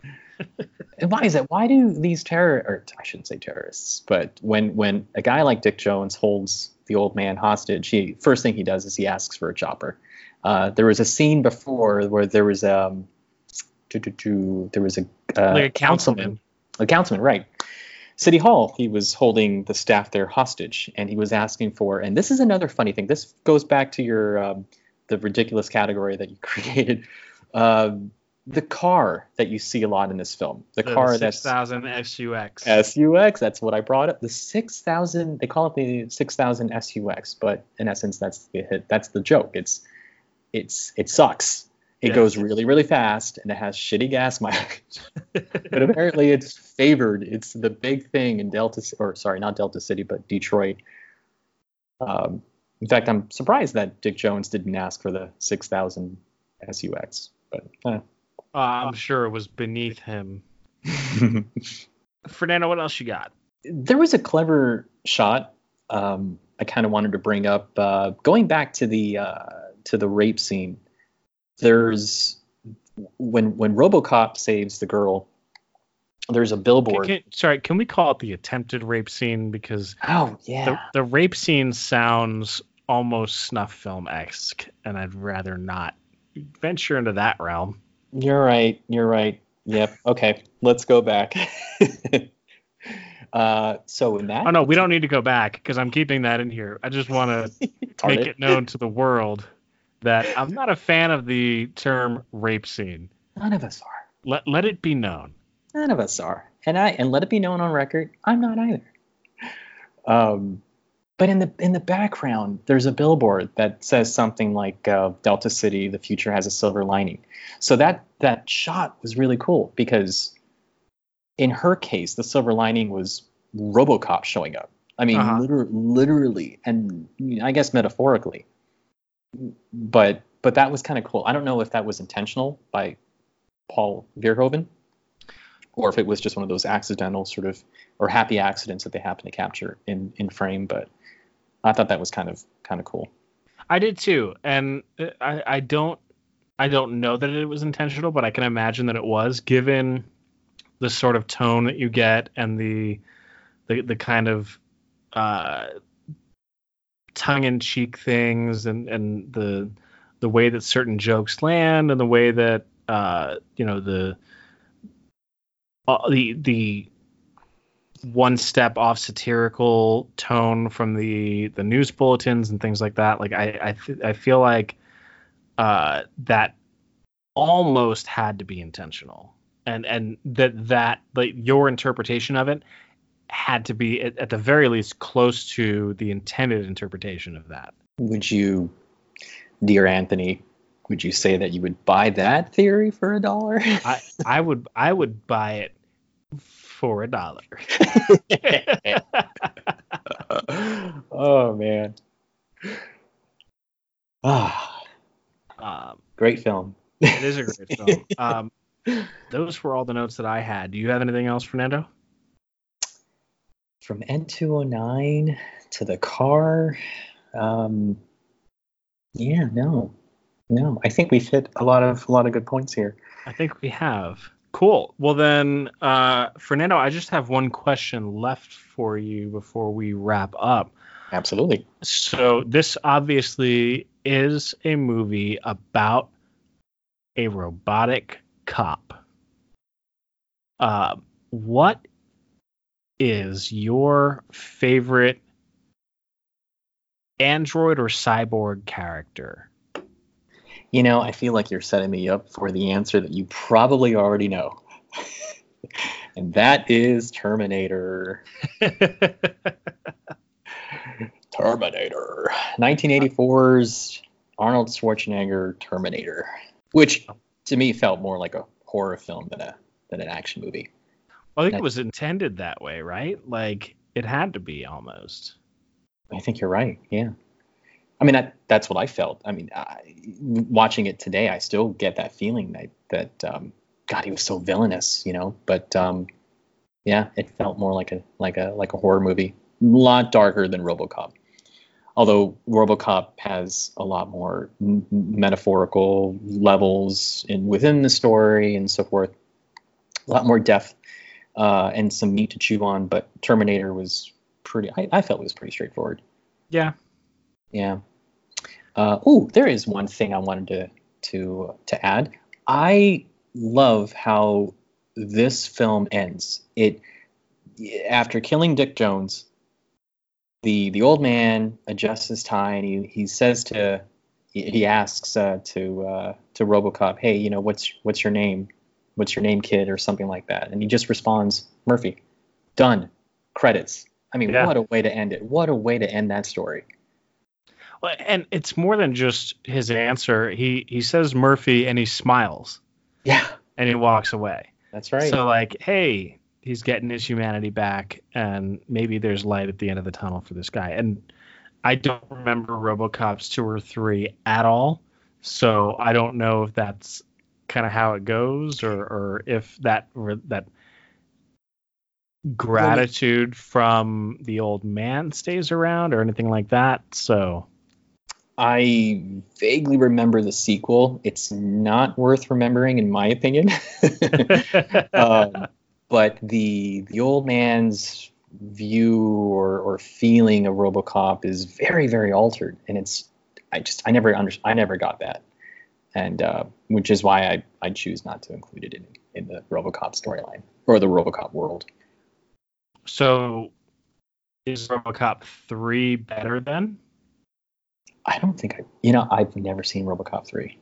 Speaker 2: and why is it? Why do these terror or I shouldn't say terrorists, but when when a guy like Dick Jones holds the old man hostage, he first thing he does is he asks for a chopper. Uh, there was a scene before where there was um, there was a uh,
Speaker 1: like a councilman.
Speaker 2: a councilman, right? City Hall, he was holding the staff there hostage, and he was asking for. And this is another funny thing. This goes back to your um, the ridiculous category that you created. Um, the car that you see a lot in this film, the, car that's
Speaker 1: 6000 SUX.
Speaker 2: SUX. That's what I brought up. The six thousand. They call it the six thousand SUX, but in essence, that's the hit. That's the joke. It's it's it sucks. It goes really really fast and it has shitty gas mileage. but apparently, it's favored. It's the big thing in Delta, or sorry, not Delta City, but Detroit. Um, in fact, I'm surprised that Dick Jones didn't ask for the six thousand SUX. But eh.
Speaker 1: Uh, I'm sure it was beneath him. Fernando, what else you got?
Speaker 2: there was a clever shot um, I kind of wanted to bring up. Uh, going back to the uh, to the rape scene, there's when when RoboCop saves the girl. There's a
Speaker 1: Can-
Speaker 2: billboard.
Speaker 1: can- sorry, can we call it the attempted rape scene? Because
Speaker 2: oh yeah,
Speaker 1: the, the rape scene sounds almost snuff film esque, and I'd rather not venture into that realm.
Speaker 2: you're right. You're right. Yep. Okay, let's go back. uh, so in that,
Speaker 1: Oh no, we don't need to go back because I'm keeping that in here. I just want to make it known to the world that I'm not a fan of the term rape scene.
Speaker 2: None of us are.
Speaker 1: Let let it be known.
Speaker 2: None of us are, and I and let it be known on record, I'm not either. Um, but in the in the background, there's a billboard that says something like uh, "Delta City, the future has a silver lining." So that that shot was really cool because, in her case, the silver lining was RoboCop showing up. I mean,
Speaker 1: Uh-huh.
Speaker 2: liter- literally, and I guess metaphorically. But but that was kind of cool. I don't know if that was intentional by Paul Verhoeven or if it was just one of those accidental sort of or happy accidents that they happen to capture in in frame but i thought that was kind of kind of cool.
Speaker 1: I did too, and uh, I I don't I don't know that it was intentional, but I can imagine that it was, given the sort of tone that you get and the the the kind of uh, tongue in cheek things and and the the way that certain jokes land and the way that uh, you know the uh, the the one step off satirical tone from the the news bulletins and things like that like i i, th- I feel like uh that almost had to be intentional. And and that that like your interpretation of it had to be at, at the very least close to the intended interpretation of that.
Speaker 2: Would you dear anthony would you say that you would buy that theory for a dollar?
Speaker 1: I i would i would buy it for a dollar
Speaker 2: oh man ah
Speaker 1: um
Speaker 2: great film
Speaker 1: It is a great film. Um, those were all the notes that I had. Do you have anything else, Fernando?
Speaker 2: from ED209 to the car. Um, yeah, no, no. I think we've hit a lot of a lot of good points here.
Speaker 1: I think we have. Cool. Well then, uh, Fernando, I just have one question left for you before we wrap up.
Speaker 2: Absolutely.
Speaker 1: So this obviously is a movie about a robotic cop. Uh, what is your favorite android or cyborg character?
Speaker 2: You know, I feel like you're setting me up for the answer that you probably already know. and that is Terminator. Terminator. 1984's Arnold Schwarzenegger Terminator, which to me felt more like a horror film than a than an action movie.
Speaker 1: I think it was intended that way, right? Like it had to be almost.
Speaker 2: I think you're right. Yeah. I mean, that, that's what I felt. I mean, I, watching it today, I still get that feeling that, that um, God, he was so villainous, you know. But um, yeah, it felt more like a like a like a horror movie, a lot darker than RoboCop. Although RoboCop has a lot more m- metaphorical levels in within the story and so forth, a lot more depth uh, and some meat to chew on. But Terminator was pretty. I, I felt it was pretty straightforward.
Speaker 1: Yeah.
Speaker 2: Yeah. Uh, oh, there is one thing I wanted to to to add. I love how this film ends. It after killing Dick Jones, the the old man adjusts his tie and he, he says to he, asks uh, to uh, to RoboCop, "Hey, you know what's what's your name? What's your name, kid?" or something like that, and he just responds, "Murphy." Done. Credits. I mean,
Speaker 1: Yeah.
Speaker 2: what a way to end it. What a way to end that story.
Speaker 1: Well, and it's more than just his answer. He he says Murphy and he smiles
Speaker 2: Yeah,
Speaker 1: and he walks away.
Speaker 2: that's right.
Speaker 1: So like, hey, he's getting his humanity back, and maybe there's light at the end of the tunnel for this guy. And I don't remember RoboCop's two or three at all, so I don't know if that's kind of how it goes, or or if that that gratitude from the old man stays around or anything like that. So
Speaker 2: I vaguely remember the sequel. It's not worth remembering, in my opinion. um, but the the old man's view or, or feeling of RoboCop is very very altered, and it's I just I never under, I never got that, and uh, which is why I I choose not to include it in in the RoboCop storyline or the RoboCop world.
Speaker 1: so is RoboCop three better then?
Speaker 2: I don't think I you know I've never seen RoboCop three.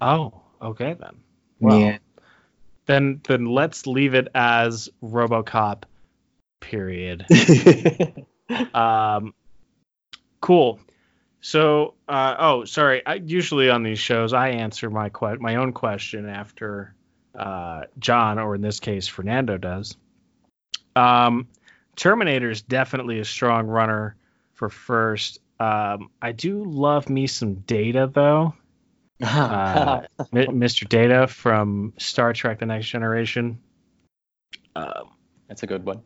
Speaker 1: Oh, okay then. Well,
Speaker 2: yeah.
Speaker 1: then then let's leave it as RoboCop. Period. um, cool. So, uh, oh, sorry. I, usually on these shows, I answer my que- my own question after uh, John, or in this case, Fernando does. Um, Terminator is definitely a strong runner for first. Um, I do love me some Data though. Uh, Mr. Data from Star Trek: The Next Generation. Um,
Speaker 2: That's a good one.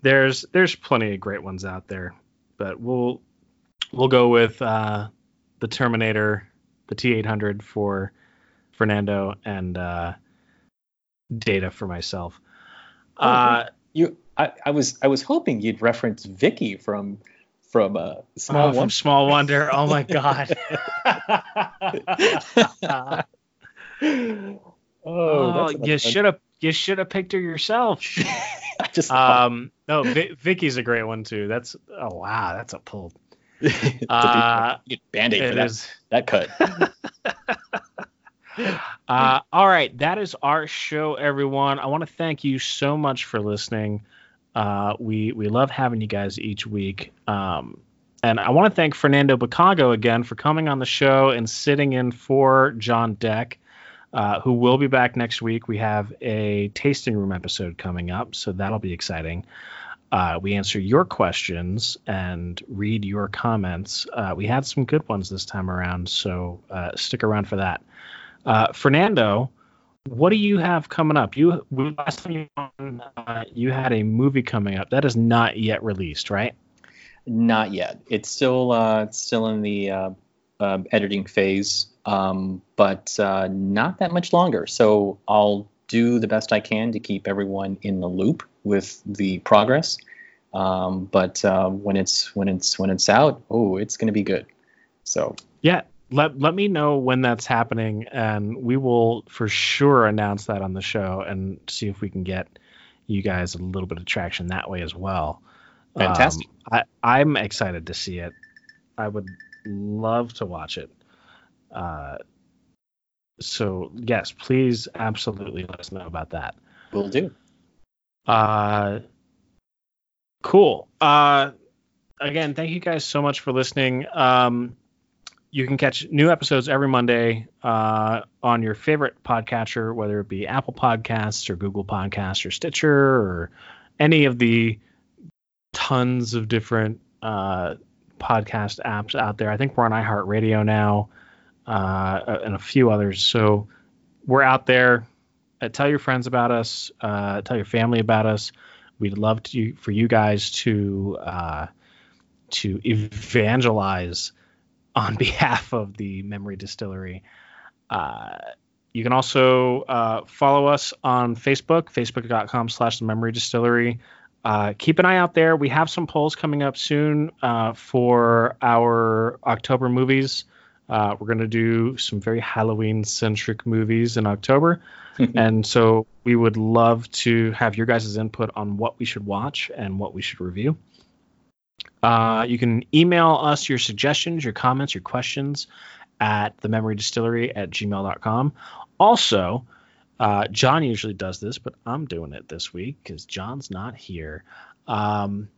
Speaker 1: there's there's plenty of great ones out there, but we'll we'll go with uh, the Terminator, the T800 for Fernando, and uh, Data for myself.
Speaker 2: Oh,
Speaker 1: Uh,
Speaker 2: You, I, I was, I was hoping you'd reference Vicky from, from uh, Small
Speaker 1: oh, from Small Wonder. Oh my God.
Speaker 2: oh,
Speaker 1: oh, you should have you should have picked her yourself.
Speaker 2: I just
Speaker 1: Um, no, Vi- Vicky's a great one too. That's oh wow, that's a pull.
Speaker 2: band
Speaker 1: uh,
Speaker 2: aid for that,
Speaker 1: is.
Speaker 2: that cut.
Speaker 1: Uh, all right, that is our show, everyone. I want to thank you so much for listening. Uh, we we love having you guys each week. Um, and I want to thank Fernando Bucago again for coming on the show and sitting in for John Deck, uh, who will be back next week. We have a tasting room episode coming up, so that'll be exciting. Uh, we answer your questions and read your comments. Uh, we had some good ones this time around, so uh, stick around for that. Fernando, what do you have coming up? You last time you on, uh, you had a movie coming up that is not yet released, right?
Speaker 2: Not yet. It's still uh, it's still in the uh, uh, editing phase, um, but uh, not that much longer. So I'll do the best I can to keep everyone in the loop with the progress. Um, but uh, when it's when it's when it's out, oh, it's going to be good. So
Speaker 1: yeah, let let me know when that's happening, and we will for sure announce that on the show and see if we can get you guys a little bit of traction that way as well.
Speaker 2: Fantastic.
Speaker 1: Um, I I'm excited to see it. I would love to watch it. Uh, so yes, please absolutely let us know about that.
Speaker 2: We'll do.
Speaker 1: Uh, cool. Uh, again, thank you guys so much for listening. Um, you can catch new episodes every Monday uh, on your favorite podcatcher, whether it be Apple Podcasts or Google Podcasts or Stitcher or any of the tons of different uh, podcast apps out there. I think we're on iHeartRadio now uh, and a few others. So we're out there. Uh, tell your friends about us. Uh, tell your family about us. We'd love to for you guys to uh, to evangelize on behalf of the Memory Distillery. Uh, you can also uh, follow us on Facebook, facebook.com slash the memory distillery. Uh, keep an eye out there. We have some polls coming up soon uh, for our October movies. Uh, we're going to do some very Halloween centric movies in October. and so we would love to have your guys' input on what we should watch and what we should review. Uh, you can email us your suggestions, your comments, your questions at the memory distillery at gmail.com. Also, uh, John usually does this, but I'm doing it this week because John's not here. Um,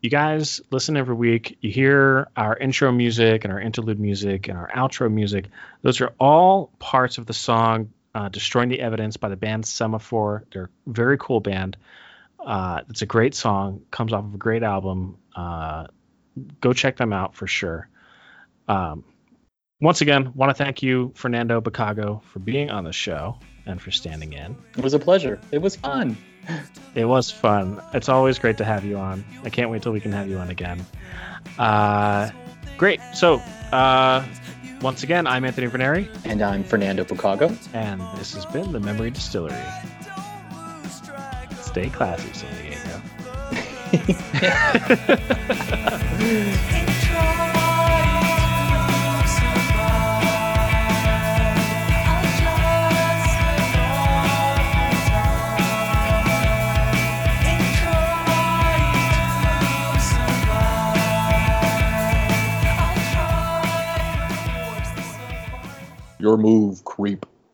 Speaker 1: you guys listen every week. You hear our intro music and our interlude music and our outro music. Those are all parts of the song uh, Destroying the Evidence by the band Semaphore. They're a very cool band. Uh, it's a great song, comes off of a great album. Uh, go check them out for sure. Um, once again, want to thank you, Fernando Bucago, for being on the show and for standing in.
Speaker 2: It was a pleasure. It was fun.
Speaker 1: It was fun. It's always great to have you on. I can't wait till we can have you on again. Uh, great. So, uh, once again, I'm Anthony Verneri.
Speaker 2: And I'm Fernando Bucago.
Speaker 1: And this has been the Memory Distillery. Stay classy, San Diego.
Speaker 2: Your move, creep.